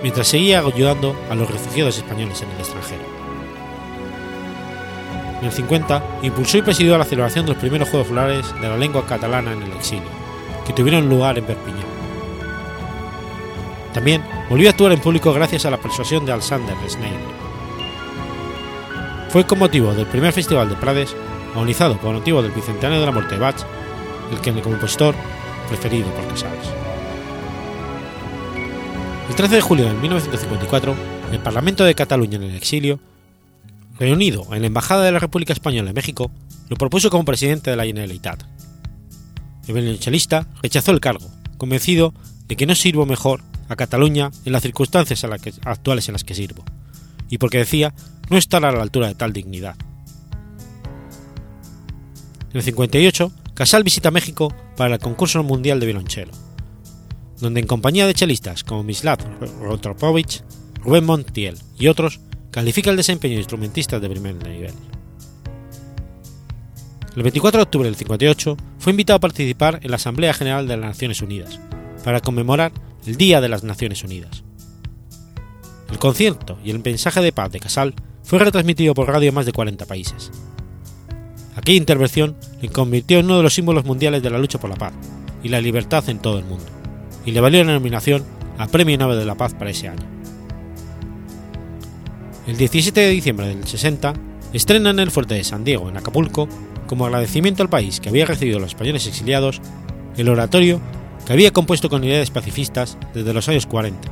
[SPEAKER 1] mientras seguía ayudando a los refugiados españoles en el extranjero. En el 50 impulsó y presidió la celebración de los primeros Juegos Florales de la lengua catalana en el exilio, que tuvieron lugar en Perpiñán. También volvió a actuar en público gracias a la persuasión de Alexander Schneider. Fue con motivo del primer Festival de Prades, organizado con motivo del bicentenario de la muerte de Bach, el que el compositor preferido por Casals. El 13 de julio de 1954, el Parlamento de Cataluña en el exilio, reunido en la Embajada de la República Española en México, lo propuso como presidente de la Generalitat. El violonchelista rechazó el cargo, convencido de que no sirvo mejor a Cataluña en las circunstancias actuales en las que sirvo, y porque decía no estar a la altura de tal dignidad. En el 58, Casal visita México para el concurso mundial de violonchelo, donde en compañía de chelistas como Mislav Rotropovich, Rubén Montiel y otros, califica el desempeño de instrumentistas de primer nivel. El 24 de octubre del 58 fue invitado a participar en la Asamblea General de las Naciones Unidas, para conmemorar el Día de las Naciones Unidas. El concierto y el mensaje de paz de Casal fue retransmitido por radio en más de 40 países. Aquella intervención le convirtió en uno de los símbolos mundiales de la lucha por la paz y la libertad en todo el mundo, y le valió la nominación a Premio Nobel de la Paz para ese año. El 17 de diciembre del 60, estrena en el fuerte de San Diego, en Acapulco, como agradecimiento al país que había recibido a los españoles exiliados, el oratorio que había compuesto con ideas pacifistas desde los años 40,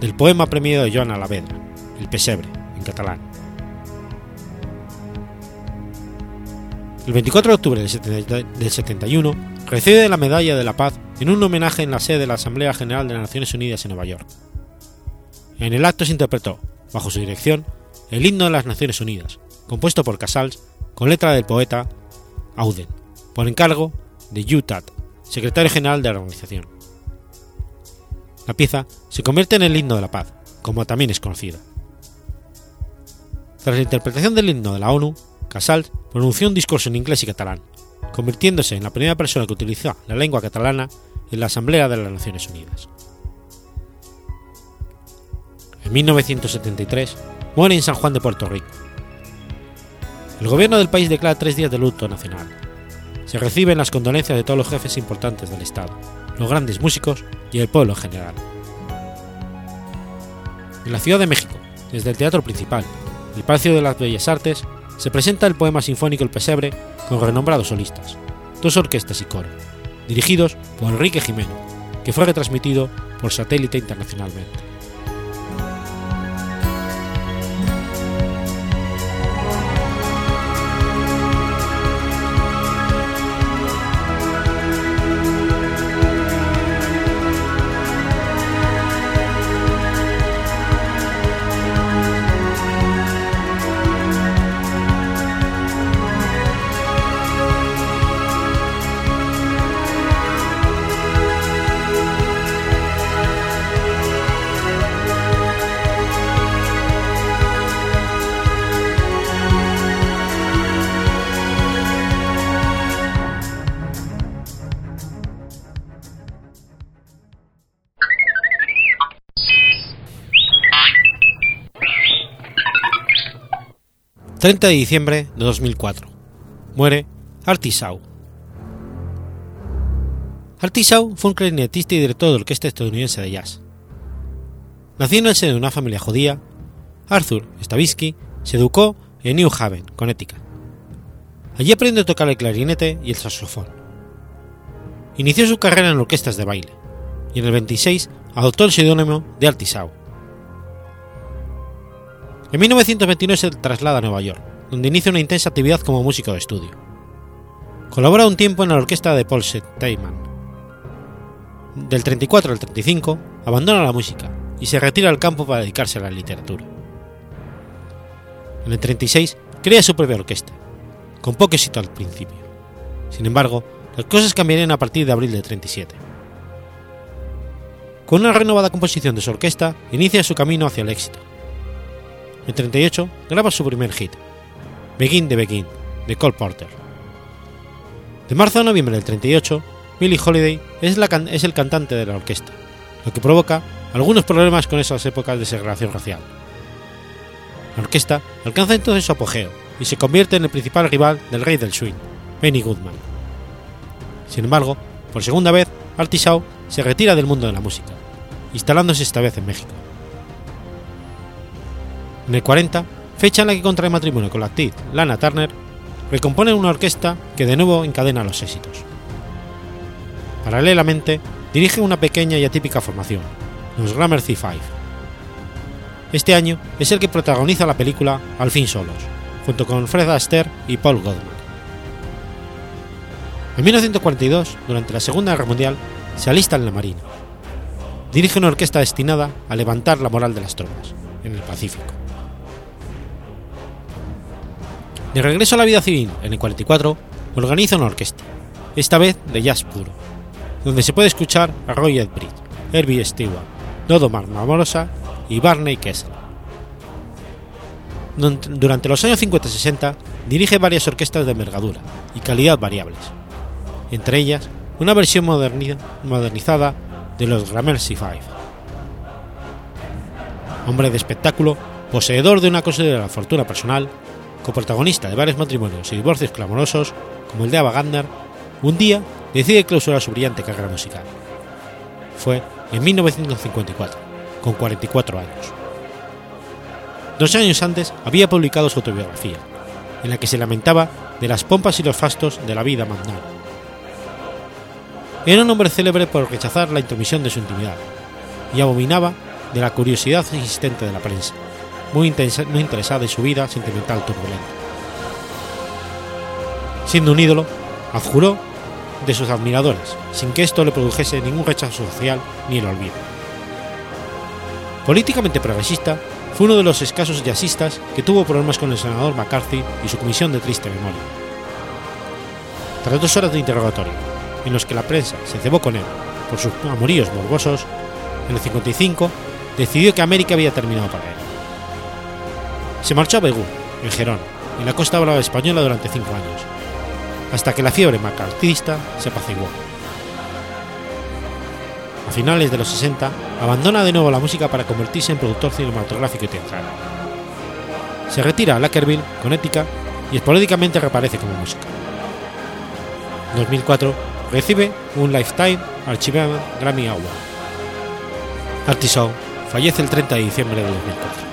[SPEAKER 1] del poema premiado de Joan Alavedra, El pesebre, en catalán. El 24 de octubre del 71 recibe la Medalla de la Paz en un homenaje en la sede de la Asamblea General de las Naciones Unidas en Nueva York. En el acto se interpretó, bajo su dirección, el himno de las Naciones Unidas, compuesto por Casals con letra del poeta Auden, por encargo de Utah, secretario general de la organización. La pieza se convierte en el himno de la paz, como también es conocida. Tras la interpretación del himno de la ONU, Casals pronunció un discurso en inglés y catalán, convirtiéndose en la primera persona que utilizó la lengua catalana en la Asamblea de las Naciones Unidas. En 1973 muere en San Juan de Puerto Rico. El gobierno del país declara tres días de luto nacional. Se reciben las condolencias de todos los jefes importantes del Estado, los grandes músicos y el pueblo en general. En la Ciudad de México, desde el Teatro Principal, el Palacio de las Bellas Artes, se presenta el poema sinfónico El Pesebre con renombrados solistas, dos orquestas y coro, dirigidos por Enrique Jimeno, que fue retransmitido por satélite internacionalmente. 30 de diciembre de 2004. Muere. Artie Shaw fue un clarinetista y director de orquesta estadounidense de jazz. Nacido en el seno de una familia judía, Arthur Stavisky se educó en New Haven, Connecticut. Allí aprendió a tocar el clarinete y el saxofón. Inició su carrera en orquestas de baile y en el 26 adoptó el seudónimo de Artie Shaw. En 1929 se traslada a Nueva York, donde inicia una intensa actividad como músico de estudio. Colabora un tiempo en la orquesta de Paul Steinman. Del 34 al 35 abandona la música y se retira al campo para dedicarse a la literatura. En el 36 crea su propia orquesta, con poco éxito al principio. Sin embargo, las cosas cambiarían a partir de abril del 37. Con una renovada composición de su orquesta, inicia su camino hacia el éxito en 38 graba su primer hit, Begin de Begin, de Cole Porter. De marzo a noviembre del 38, Billie Holiday es, es el cantante de la orquesta, lo que provoca algunos problemas con esas épocas de segregación racial. La orquesta alcanza entonces su apogeo y se convierte en el principal rival del rey del swing, Benny Goodman. Sin embargo, por segunda vez, Artie Shaw se retira del mundo de la música, instalándose esta vez en México. En el 40, fecha en la que contrae matrimonio con la actriz Lana Turner, recompone una orquesta que de nuevo encadena los éxitos. Paralelamente, dirige una pequeña y atípica formación, los Gramercy Five. Este año es el que protagoniza la película Al fin solos, junto con Fred Astaire y Paul Goldman. En 1942, durante la Segunda Guerra Mundial, se alista en la Marina. Dirige una orquesta destinada a levantar la moral de las tropas, en el Pacífico. De regreso a la vida civil en el 44, organiza una orquesta, esta vez de jazz puro, donde se puede escuchar a Roy Edbridge, Herbie Stewart, Dodo Marmorosa y Barney Kessel. Durante los años 50-60 dirige varias orquestas de envergadura y calidad variables, entre ellas una versión modernizada de los Gramercy Five. Hombre de espectáculo, poseedor de una considerable fortuna personal, coprotagonista de varios matrimonios y divorcios clamorosos, como el de Ava Gardner, un día decide clausurar su brillante carrera musical. Fue en 1954, con 44 años. Dos años antes había publicado su autobiografía, en la que se lamentaba de las pompas y los fastos de la vida magnal. Era un hombre célebre por rechazar la intromisión de su intimidad, y abominaba de la curiosidad existente de la prensa, muy, interesada en su vida sentimental turbulenta. Siendo un ídolo, adjuró de sus admiradores, sin que esto le produjese ningún rechazo social ni el olvido. Políticamente progresista, fue uno de los escasos jazzistas que tuvo problemas con el senador McCarthy y su comisión de triste memoria. Tras dos horas de interrogatorio, en los que la prensa se cebó con él por sus amoríos morbosos, en el 55 decidió que América había terminado para él. Se marchó a Begú, en Gerón, en la costa brava española durante cinco años, hasta que la fiebre macartista se apaciguó. A finales de los 60, abandona de nuevo la música para convertirse en productor cinematográfico y teatral. se retira a Lackerville, Connecticut, y esporádicamente reaparece como música. En 2004 recibe un Lifetime Achievement Grammy Award. Artisau fallece el 30 de diciembre de 2004.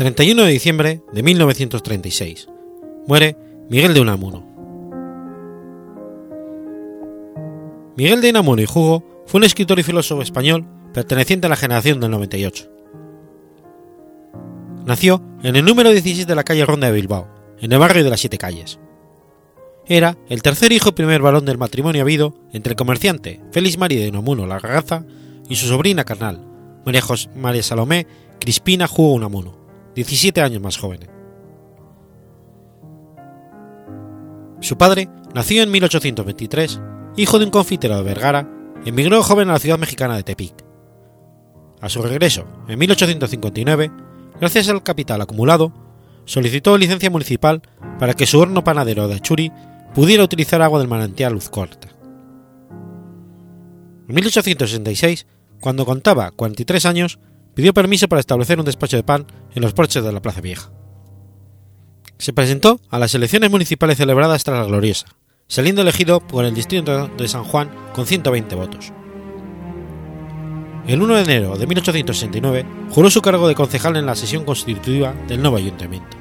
[SPEAKER 1] 31 de diciembre de 1936. Muere Miguel de Unamuno. Miguel de Unamuno y Jugo fue un escritor y filósofo español perteneciente a la generación del 98. Nació en el número 16 de la calle Ronda de Bilbao, en el barrio de las Siete Calles. Era el tercer hijo y primer varón del matrimonio habido entre el comerciante Félix María de Unamuno Larraza y su sobrina carnal, María, María Salomé Crispina Jugo Unamuno 17 años más joven. Su padre nació en 1823, hijo de un confitero de Vergara, emigró joven a la ciudad mexicana de Tepic. A su regreso, en 1859, gracias al capital acumulado, solicitó licencia municipal para que su horno panadero de Achuri pudiera utilizar agua del manantial Luz Corta. En 1866, cuando contaba 43 años, pidió permiso para establecer un despacho de pan en los porches de la Plaza Vieja. Se presentó a las elecciones municipales celebradas tras la Gloriosa, saliendo elegido por el distrito de San Juan con 120 votos. El 1 de enero de 1869 juró su cargo de concejal en la sesión constitutiva del nuevo ayuntamiento.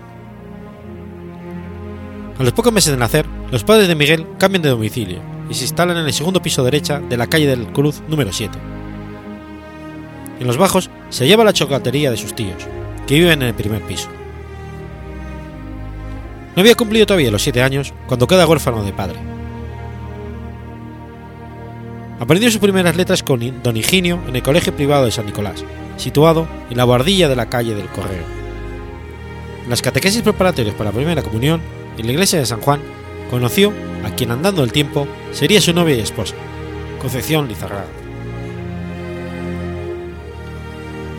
[SPEAKER 1] A los pocos meses de nacer, los padres de Miguel cambian de domicilio y se instalan en el segundo piso derecha de la calle del Cruz número 7. En los bajos se lleva la chocolatería de sus tíos, que viven en el primer piso. No había cumplido todavía los siete años cuando queda huérfano de padre. Aprendió sus primeras letras con Don Higinio en el colegio privado de San Nicolás, situado en la bordilla de la calle del Correo. En las catequesis preparatorias para la primera comunión, en la iglesia de San Juan, conoció a quien andando el tiempo sería su novia y esposa, Concepción Lizarraga.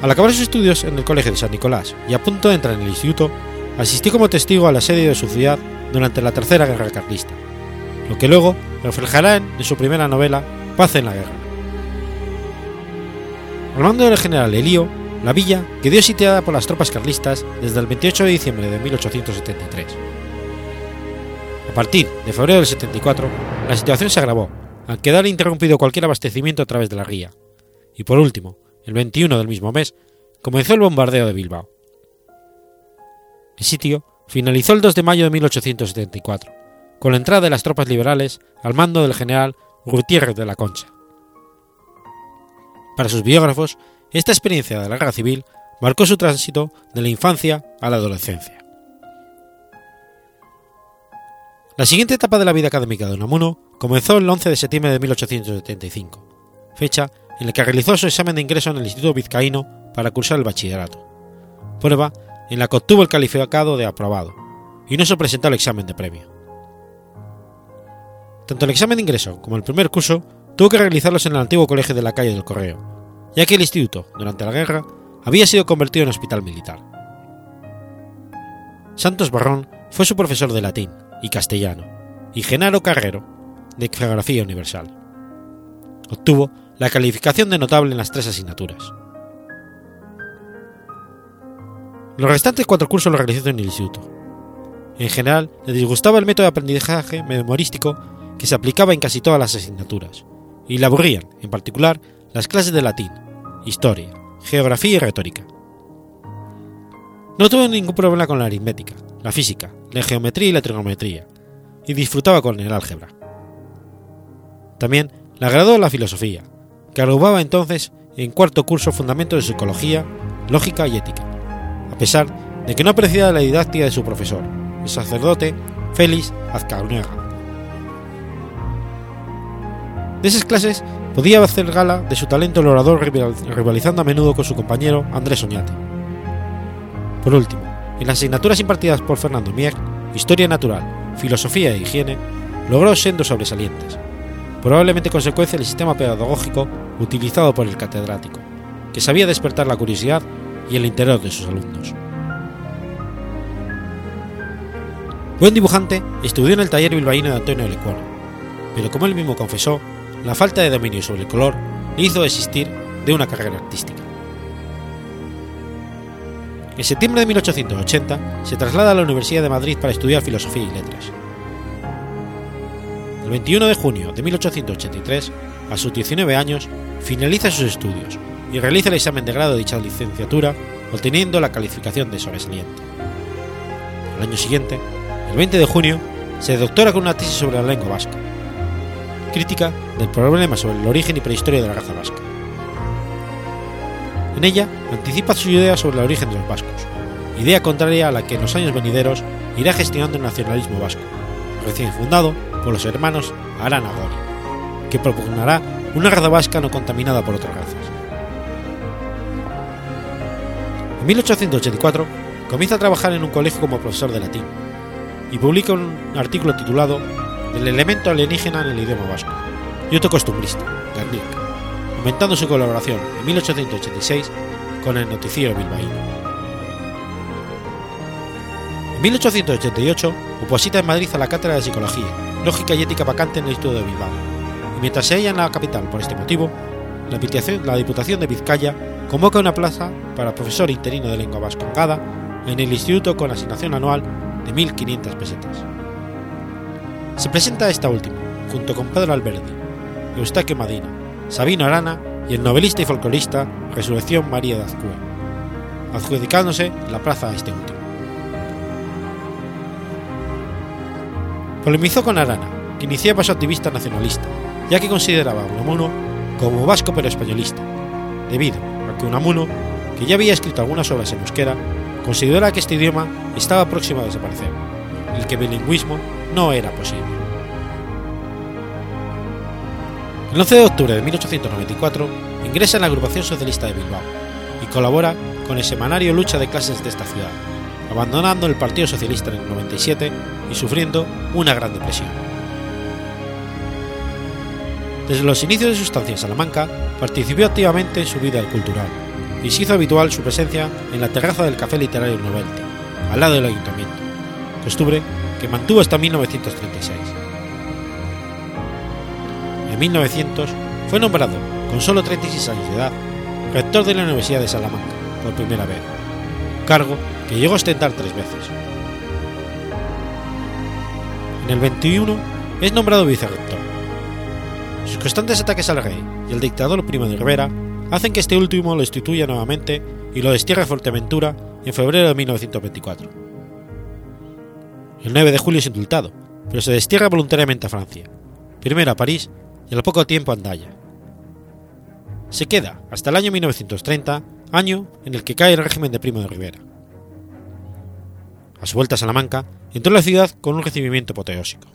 [SPEAKER 1] Al acabar sus estudios en el Colegio de San Nicolás y a punto de entrar en el instituto, asistió como testigo al asedio de su ciudad durante la Tercera Guerra Carlista, lo que luego reflejará en su primera novela Paz en la Guerra. Al mando del general Elío, la villa quedó sitiada por las tropas carlistas desde el 28 de diciembre de 1873. A partir de febrero del 74, la situación se agravó, al quedar interrumpido cualquier abastecimiento a través de la ría, y por último, el 21 del mismo mes, comenzó el bombardeo de Bilbao. El sitio finalizó el 2 de mayo de 1874, con la entrada de las tropas liberales al mando del general Gutiérrez de la Concha. Para sus biógrafos, esta experiencia de la guerra civil marcó su tránsito de la infancia a la adolescencia. La siguiente etapa de la vida académica de Unamuno comenzó el 11 de septiembre de 1875, fecha en la que realizó su examen de ingreso en el Instituto Vizcaíno para cursar el bachillerato, prueba en la que obtuvo el calificado de aprobado, y no se presentó al examen de premio. Tanto el examen de ingreso como el primer curso tuvo que realizarlos en el antiguo colegio de la calle del Correo, ya que el instituto, durante la guerra, había sido convertido en hospital militar. Santos Barrón fue su profesor de latín y castellano, y Genaro Carrero, de Geografía Universal. Obtuvo la calificación de notable en las tres asignaturas. Los restantes cuatro cursos los realizó en el instituto. En general, le disgustaba el método de aprendizaje memorístico que se aplicaba en casi todas las asignaturas, y le aburrían, en particular, las clases de latín, historia, geografía y retórica. No tuvo ningún problema con la aritmética, la física, la geometría y la trigonometría, y disfrutaba con el álgebra. También le agradó la filosofía, que agrupaba entonces en cuarto curso fundamentos de psicología, lógica y ética, a pesar de que no apreciaba la didáctica de su profesor, el sacerdote Félix Azcárraga. De esas clases podía hacer gala de su talento el orador rivalizando a menudo con su compañero Andrés Oñate. Por último, en las asignaturas impartidas por Fernando Mier, Historia Natural, Filosofía e Higiene, logró sendos sobresalientes, probablemente consecuencia del sistema pedagógico utilizado por el catedrático, que sabía despertar la curiosidad y el interés de sus alumnos. Buen dibujante, estudió en el taller bilbaíno de Antonio Lecuona, pero como él mismo confesó, la falta de dominio sobre el color le hizo desistir de una carrera artística. En septiembre de 1880 se traslada a la Universidad de Madrid para estudiar filosofía y letras. El 21 de junio de 1883, a sus 19 años, finaliza sus estudios y realiza el examen de grado de dicha licenciatura, obteniendo la calificación de sobresaliente. Al año siguiente, el 20 de junio, se doctora con una tesis sobre la lengua vasca, crítica del problema sobre el origen y prehistoria de la raza vasca. En ella anticipa su idea sobre el origen de los vascos, idea contraria a la que en los años venideros irá gestionando el nacionalismo vasco, recién fundado por los hermanos Arana Gori, que propugnará una raza vasca no contaminada por otras razas. En 1884 comienza a trabajar en un colegio como profesor de latín y publica un artículo titulado El elemento alienígena en el idioma vasco y otro costumbrista, Garnier, aumentando su colaboración en 1886 con el noticiero bilbaíno. En 1888 oposita en Madrid a la Cátedra de Psicología, Lógica y Ética vacante en el Instituto de Bilbao, y mientras se halla en la capital por este motivo, la Diputación, de Vizcaya convoca una plaza para profesor interino de lengua vascongada en el instituto con asignación anual de 1.500 pesetas. Se presenta esta última, junto con Pedro Alberdi, Eustaquio Madina, Sabino Arana y el novelista y folclorista Resurrección María de Azcue, adjudicándose la plaza a este último. Polemizó con Arana, que iniciaba su activista nacionalista, ya que consideraba a Unamuno como vasco pero españolista, debido a que Unamuno, que ya había escrito algunas obras en euskera, considera que este idioma estaba próximo a desaparecer, y que bilingüismo no era posible. El 11 de octubre de 1894 ingresa en la agrupación socialista de Bilbao y colabora con el semanario Lucha de Clases de esta ciudad, abandonando el Partido Socialista en el 97 y sufriendo una gran depresión. Desde los inicios de su estancia en Salamanca, participó activamente en su vida cultural y se hizo habitual su presencia en la terraza del Café Literario Novelty, al lado del ayuntamiento, costumbre que mantuvo hasta 1936. En 1900 fue nombrado, con solo 36 años de edad, rector de la Universidad de Salamanca por primera vez, cargo que llegó a ostentar tres veces. En el 21 es nombrado vicerrector. Sus constantes ataques al rey y el dictador Primo de Rivera hacen que este último lo instituya nuevamente y lo destierre a Fuerteventura en febrero de 1924. El 9 de julio es indultado, pero se destierra voluntariamente a Francia, primero a París y al poco tiempo a Andaya. Se queda hasta el año 1930, año en el que cae el régimen de Primo de Rivera. A su vuelta a Salamanca, entró en la ciudad con un recibimiento apoteósico.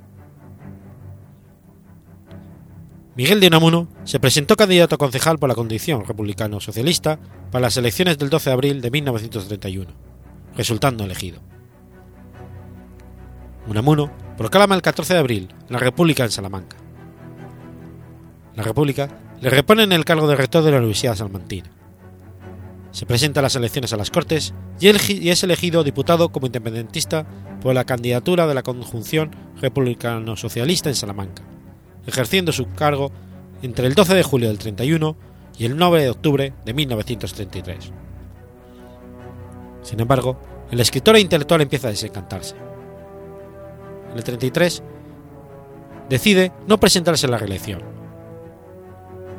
[SPEAKER 1] Miguel de Unamuno se presentó candidato a concejal por la condición republicano-socialista para las elecciones del 12 de abril de 1931, resultando elegido. Unamuno proclama el 14 de abril la República en Salamanca. La República le repone en el cargo de rector de la Universidad Salmantina. Se presenta a las elecciones a las Cortes y es elegido diputado como independentista por la candidatura de la conjunción republicano-socialista en Salamanca ejerciendo su cargo entre el 12 de julio del 31 y el 9 de octubre de 1933. Sin embargo, el escritor e intelectual empieza a desencantarse. En el 33 decide no presentarse a la reelección.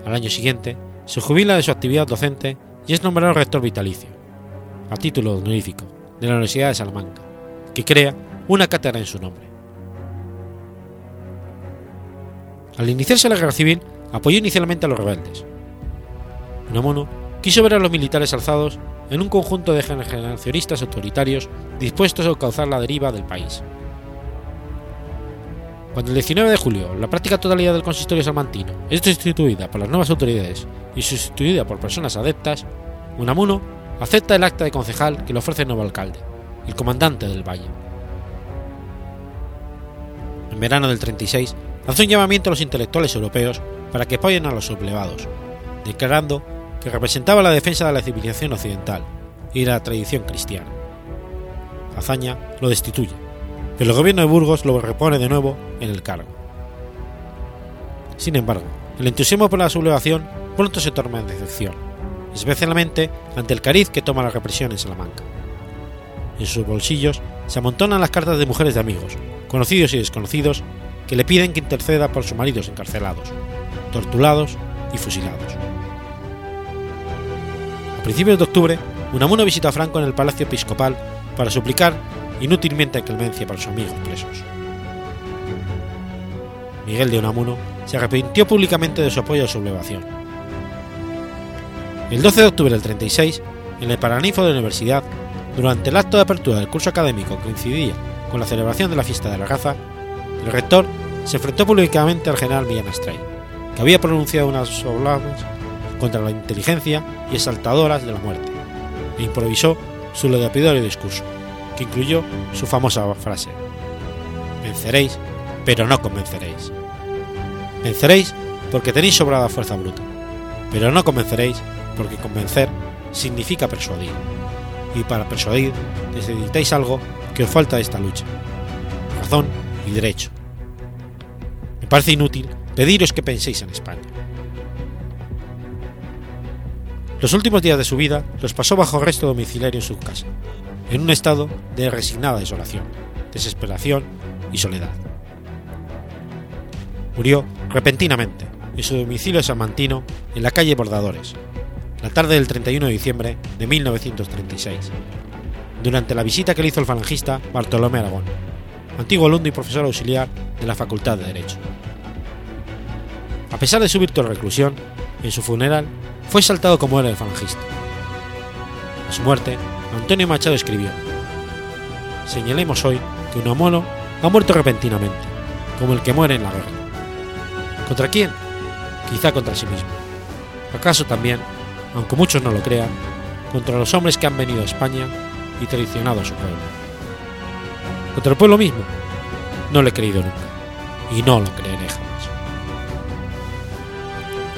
[SPEAKER 1] Al año siguiente, se jubila de su actividad docente y es nombrado rector vitalicio, a título honorífico, de la Universidad de Salamanca, que crea una cátedra en su nombre. Al iniciarse la guerra civil, apoyó inicialmente a los rebeldes. Unamuno quiso ver a los militares alzados en un conjunto de generacionistas autoritarios dispuestos a causar la deriva del país. Cuando el 19 de julio la práctica totalidad del consistorio salmantino es destituida por las nuevas autoridades y sustituida por personas adeptas, Unamuno acepta el acta de concejal que le ofrece el nuevo alcalde, el comandante del valle. En verano del 36 lanzó un llamamiento a los intelectuales europeos para que apoyen a los sublevados, declarando que representaba la defensa de la civilización occidental y la tradición cristiana. Hazaña lo destituye, pero el gobierno de Burgos lo repone de nuevo en el cargo. Sin embargo, el entusiasmo por la sublevación pronto se torna en decepción, especialmente ante el cariz que toma la represión en Salamanca. En sus bolsillos se amontonan las cartas de mujeres de amigos, conocidos y desconocidos, que le piden que interceda por sus maridos encarcelados, torturados y fusilados. A principios de octubre, Unamuno visitó a Franco en el Palacio Episcopal para suplicar inútilmente clemencia para sus amigos presos. Miguel de Unamuno se arrepintió públicamente de su apoyo a su sublevación. El 12 de octubre del 36, en el Paraninfo de la Universidad, durante el acto de apertura del curso académico que coincidía con la celebración de la fiesta de la raza, el rector se enfrentó públicamente al general Millán Astray, que había pronunciado unas oblamas contra la inteligencia y exaltadoras de la muerte, e improvisó su lapidario discurso, que incluyó su famosa frase: Venceréis, pero no convenceréis. Venceréis porque tenéis sobrada fuerza bruta, pero no convenceréis porque convencer significa persuadir, y para persuadir necesitáis algo que os falta de esta lucha: razón y derecho. Me parece inútil pediros que penséis en España. Los últimos días de su vida los pasó bajo arresto domiciliario en su casa, en un estado de resignada desolación, desesperación y soledad. Murió repentinamente en su domicilio salmantino en la calle Bordadores, la tarde del 31 de diciembre de 1936, durante la visita que le hizo el falangista Bartolomé Aragón, antiguo alumno y profesor auxiliar de la Facultad de Derecho. A pesar de su virtual reclusión, en su funeral fue exaltado como era el falangista. A su muerte, Antonio Machado escribió: Señalemos hoy que Unamuno ha muerto repentinamente, como el que muere en la guerra. ¿Contra quién? Quizá contra sí mismo. ¿Acaso también, aunque muchos no lo crean, contra los hombres que han venido a España y traicionado a su pueblo? ¿Contra el pueblo mismo? No lo he creído nunca, y no lo creeré jamás.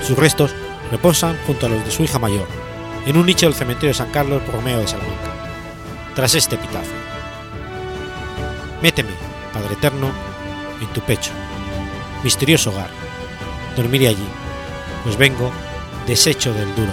[SPEAKER 1] Sus restos reposan junto a los de su hija mayor, en un nicho del cementerio de San Carlos Romeo de Salamanca, tras este epitafio. Méteme, Padre Eterno, en tu pecho, misterioso hogar, dormiré allí, pues vengo deshecho del duro